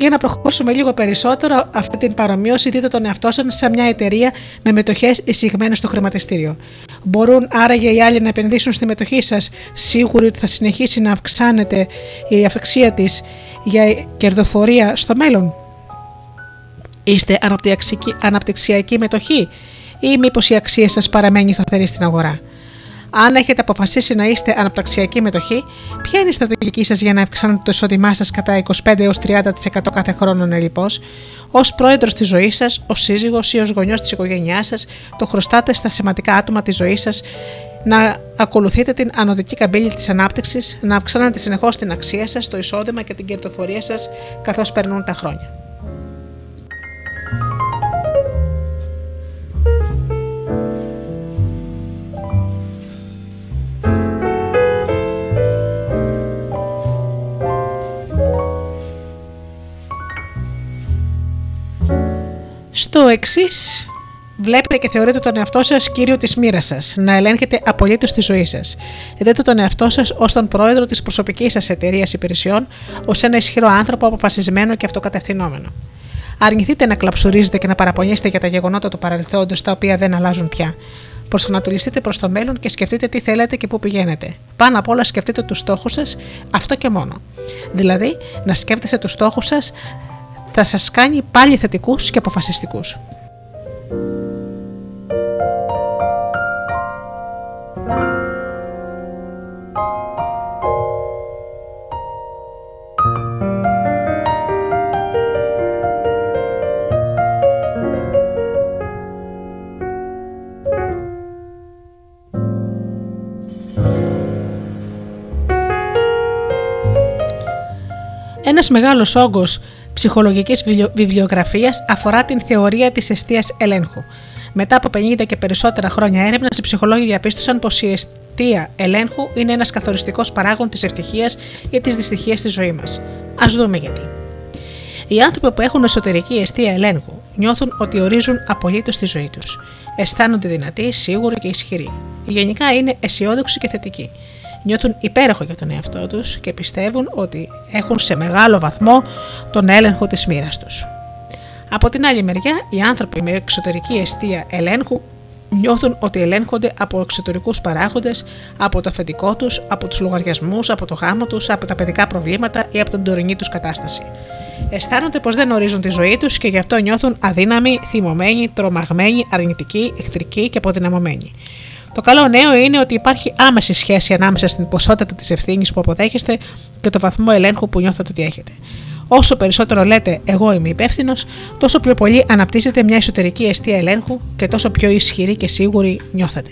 Για να προχωρήσουμε λίγο περισσότερο, αυτή την παρομοίωση δείτε τον εαυτό σας σε μια εταιρεία με μετοχές εισηγμένες στο χρηματιστήριο. Μπορούν άραγε οι άλλοι να επενδύσουν στη μετοχή σας, σίγουροι ότι θα συνεχίσει να αυξάνεται η αυξία της για κερδοφορία στο μέλλον. Είστε αναπτυξιακή μετοχή ή μήπως η αξία σας παραμένει σταθερή στην αγορά; Αν έχετε αποφασίσει να είστε αναπτυξιακή μετοχή, ποια είναι η στρατηγική σας για να αυξάνετε το εισόδημά σας κατά 25 έως 30% κάθε χρόνο λοιπόν, ως πρόεδρος της ζωής σας, ως σύζυγος ή ως γονιός της οικογένειάς σας, το χρωστάτε στα σημαντικά άτομα της ζωής σας να ακολουθείτε την ανωδική καμπύλη της ανάπτυξης, να αυξάνετε συνεχώς την αξία σας, το εισόδημα και την κερδοφορία σας καθώς περνούν τα χρόνια. Στο εξής, βλέπετε και θεωρείτε τον εαυτό σας κύριο της μοίρας σας, να ελέγχετε απολύτως τη ζωή σας. Δείτε τον εαυτό σας ως τον πρόεδρο της προσωπικής σας εταιρείας υπηρεσιών, ως ένα ισχυρό άνθρωπο αποφασισμένο και αυτοκατευθυνόμενο. Αρνηθείτε να κλαψουρίζετε και να παραπονιέστε για τα γεγονότα του παρελθόντος τα οποία δεν αλλάζουν πια. Προσανατολιστείτε προς το μέλλον και σκεφτείτε τι θέλετε και πού πηγαίνετε. Πάνω απ' όλα σκεφτείτε τους στόχους σας, αυτό και μόνο. Δηλαδή, να σκέφτεστε τους στόχους σας θα σας κάνει πάλι θετικούς και αποφασιστικούς. Ένας μεγάλος όγκος ψυχολογικής βιβλιογραφίας αφορά την θεωρία της αιστείας ελέγχου. Μετά από 50 και περισσότερα χρόνια έρευνας, οι ψυχολόγοι διαπίστωσαν πως η αιστεία ελέγχου είναι ένας καθοριστικός παράγον της ευτυχίας ή της δυστυχίας στη ζωή μας. Α δούμε γιατί. Οι άνθρωποι που έχουν εσωτερική αιστεία ελέγχου νιώθουν ότι ορίζουν απολύτως τη ζωή τους. Αισθάνονται δυνατοί, σίγουροι και ισχυροί. Γενικά είναι αισιόδοξοι και θετικοί νιώθουν υπέροχο για τον εαυτό τους και πιστεύουν ότι έχουν σε μεγάλο βαθμό τον έλεγχο της μοίρας τους. Από την άλλη μεριά, οι άνθρωποι με εξωτερική αιστεία ελέγχου νιώθουν ότι ελέγχονται από εξωτερικούς παράγοντες, από το αφεντικό τους, από τους λογαριασμούς, από το γάμο τους, από τα παιδικά προβλήματα ή από την τωρινή τους κατάσταση. Αισθάνονται πως δεν ορίζουν τη ζωή τους και γι' αυτό νιώθουν αδύναμοι, θυμωμένοι, τρομαγμένοι, αρνητικοί, εχθρικοί και αποδυναμωμένοι. Το καλό νέο είναι ότι υπάρχει άμεση σχέση ανάμεσα στην ποσότητα της ευθύνης που αποδέχεστε και το βαθμό ελέγχου που νιώθετε ότι έχετε. Όσο περισσότερο λέτε Εγώ είμαι υπεύθυνος, τόσο πιο πολύ αναπτύσσετε μια εσωτερική αιστεία ελέγχου και τόσο πιο ισχυρή και σίγουρη νιώθετε.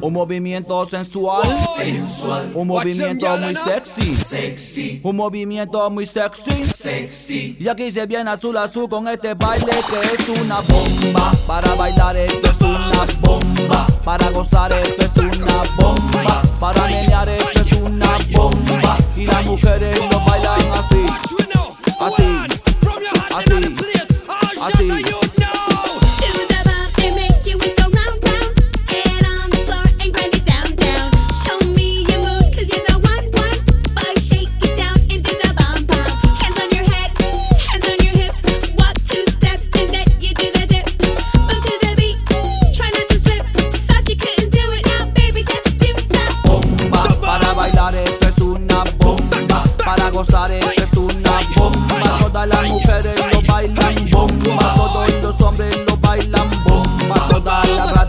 Un movimiento sensual. sensual. Un movimiento muy sexy. sexy. Un movimiento muy sexy. sexy. Y aquí se viene azul azul con este baile que es una bomba. Para bailar esto es una bomba. Para gozar esto es una bomba. Para menear esto es una bomba. Y las mujeres lo bailan así. Así. Así. Así.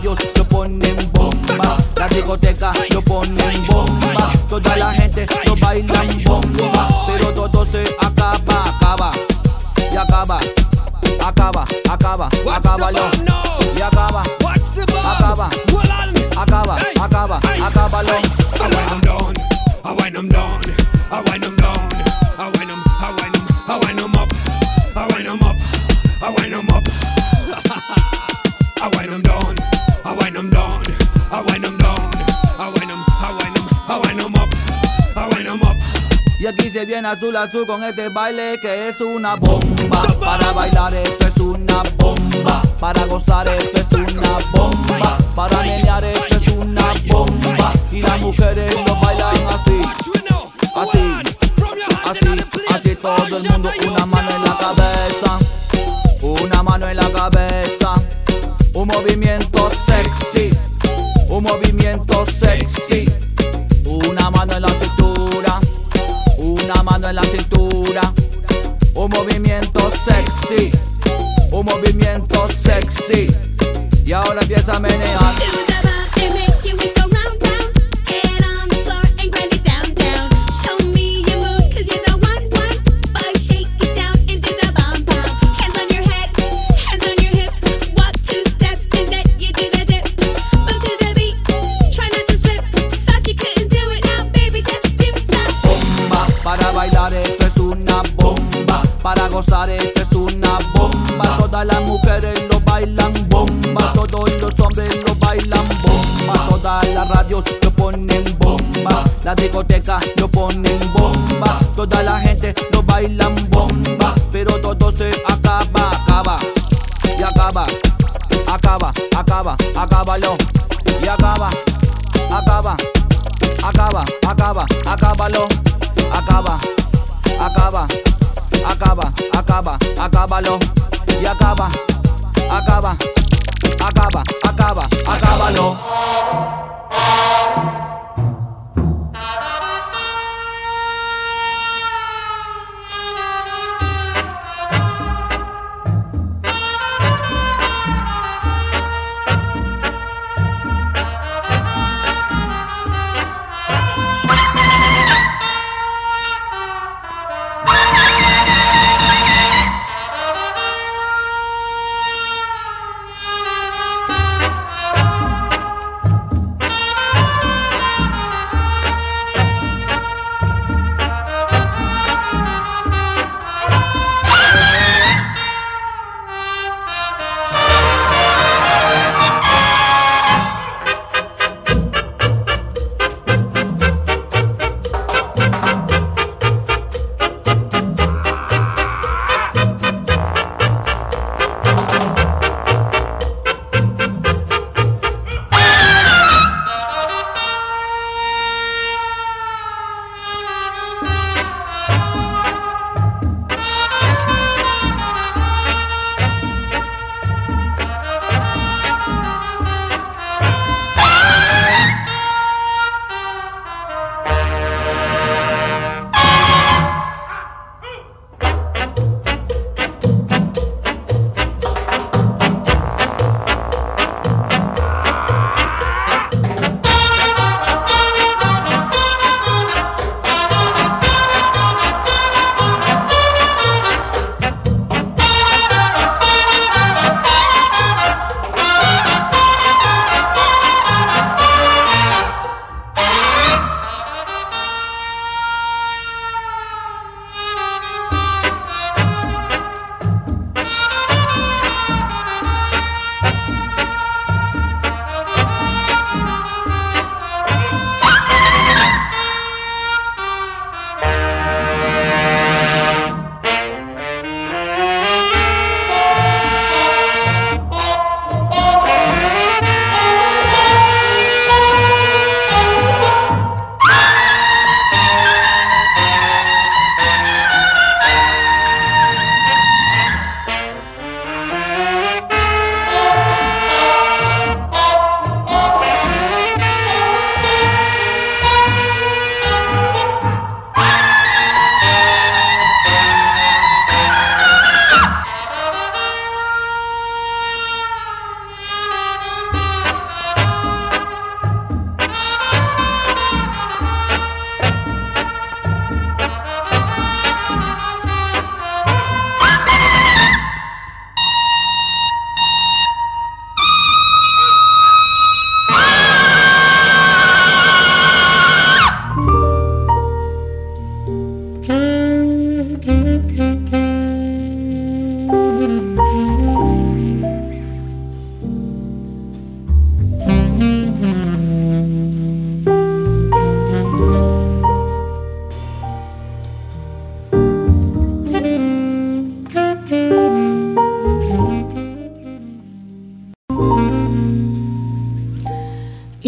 radios lo ponen bomba. La discoteca lo ponen bomba. Toda la gente lo bailan bomba. Pero todo se acaba, acaba. Y acaba, acaba, acaba, acaba. acaba Viene azul azul con este baile que es una bomba. Para bailar esto es una bomba. Para gozar esto es una bomba. Para menear esto es una bomba. Y las mujeres lo bailan así. Así, así, así todo el mundo. Una mano en la cabeza. Una mano en la cabeza. Un movimiento sexy. Un movimiento sexy. Una mano en la cintura. La cintura. Un movimiento sexy. Un movimiento sexy. Y ahora empieza a menear.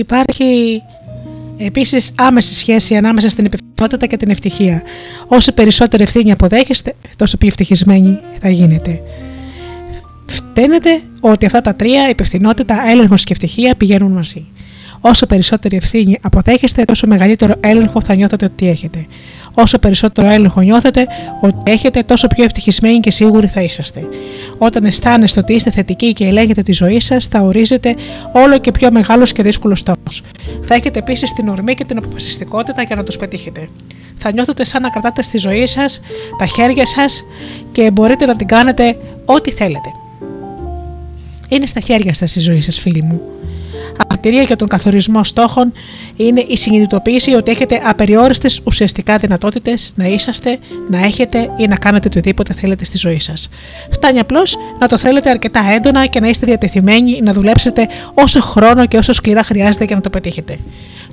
Υπάρχει επίσης άμεση σχέση ανάμεσα στην υπευθυνότητα και την ευτυχία. Όσο περισσότερη ευθύνη αποδέχεστε, τόσο πιο ευτυχισμένοι θα γίνετε. Φταίνεται ότι αυτά τα τρία, υπευθυνότητα, έλεγχος και ευτυχία, πηγαίνουν μαζί. Όσο περισσότερη ευθύνη αποδέχεστε, τόσο μεγαλύτερο έλεγχο θα νιώθετε ότι έχετε. Όσο περισσότερο έλεγχο νιώθετε ότι έχετε, τόσο πιο ευτυχισμένοι και σίγουροι θα είσαστε. Όταν αισθάνεστε ότι είστε θετικοί και ελέγχετε τη ζωή σας, θα ορίζετε όλο και πιο μεγάλου και δύσκολου στόχους. Θα έχετε επίσης την ορμή και την αποφασιστικότητα για να τους πετύχετε. Θα νιώθετε σαν να κρατάτε στη ζωή σας τα χέρια σας και μπορείτε να την κάνετε ό,τι θέλετε. Είναι στα χέρια σας η ζωή σας, φίλοι μου. Απαρτηρία για τον καθορισμό στόχων είναι η συνειδητοποίηση ότι έχετε απεριόριστες ουσιαστικά δυνατότητες να είσαστε, να έχετε ή να κάνετε οτιδήποτε θέλετε στη ζωή σας. Φτάνει απλώς να το θέλετε αρκετά έντονα και να είστε διατεθειμένοι να δουλέψετε όσο χρόνο και όσο σκληρά χρειάζεται για να το πετύχετε.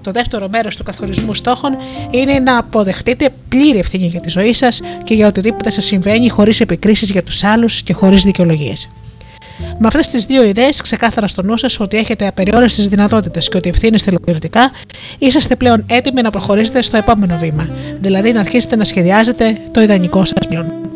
Το δεύτερο μέρος του καθορισμού στόχων είναι να αποδεχτείτε πλήρη ευθύνη για τη ζωή σας και για οτιδήποτε σας συμβαίνει χωρίς επικρίσεις για τους άλλους και χωρίς δικαιολογίες. Με αυτές τις δύο ιδέες, ξεκάθαρα στο νου σα ότι έχετε απεριόριστες δυνατότητες και ότι ευθύνεστε ολοκληρωτικά, είσαστε πλέον έτοιμοι να προχωρήσετε στο επόμενο βήμα, δηλαδή να αρχίσετε να σχεδιάζετε το ιδανικό σας πλέον.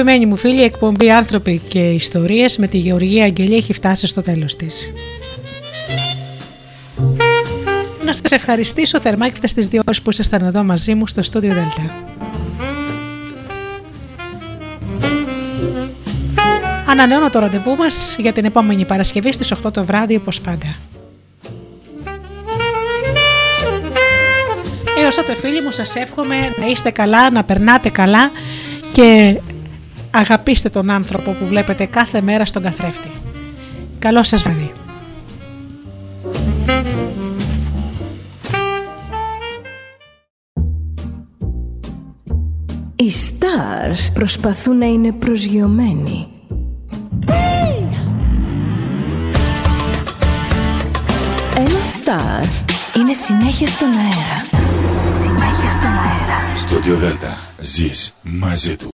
Αγαπημένοι μου φίλοι, η εκπομπή Άνθρωποι και Ιστορίες με τη Γεωργία Αγγελία έχει φτάσει στο τέλος της. Να σας ευχαριστήσω θερμά και αυτές τις δύο ώρες που ήσασταν εδώ μαζί μου στο στούντιο Δελτά. Ανανεώνω το ραντεβού μας για την επόμενη Παρασκευή στις 8 το βράδυ όπως πάντα. Έως τότε φίλοι μου σας εύχομαι να είστε καλά, να περνάτε καλά και αγαπήστε τον άνθρωπο που βλέπετε κάθε μέρα στον καθρέφτη. Καλό σας βράδυ. Οι stars προσπαθούν να είναι προσγειωμένοι. Ένα star είναι συνέχεια στον αέρα. Συνέχεια στον αέρα. Στο Δέλτα ζεις μαζί του.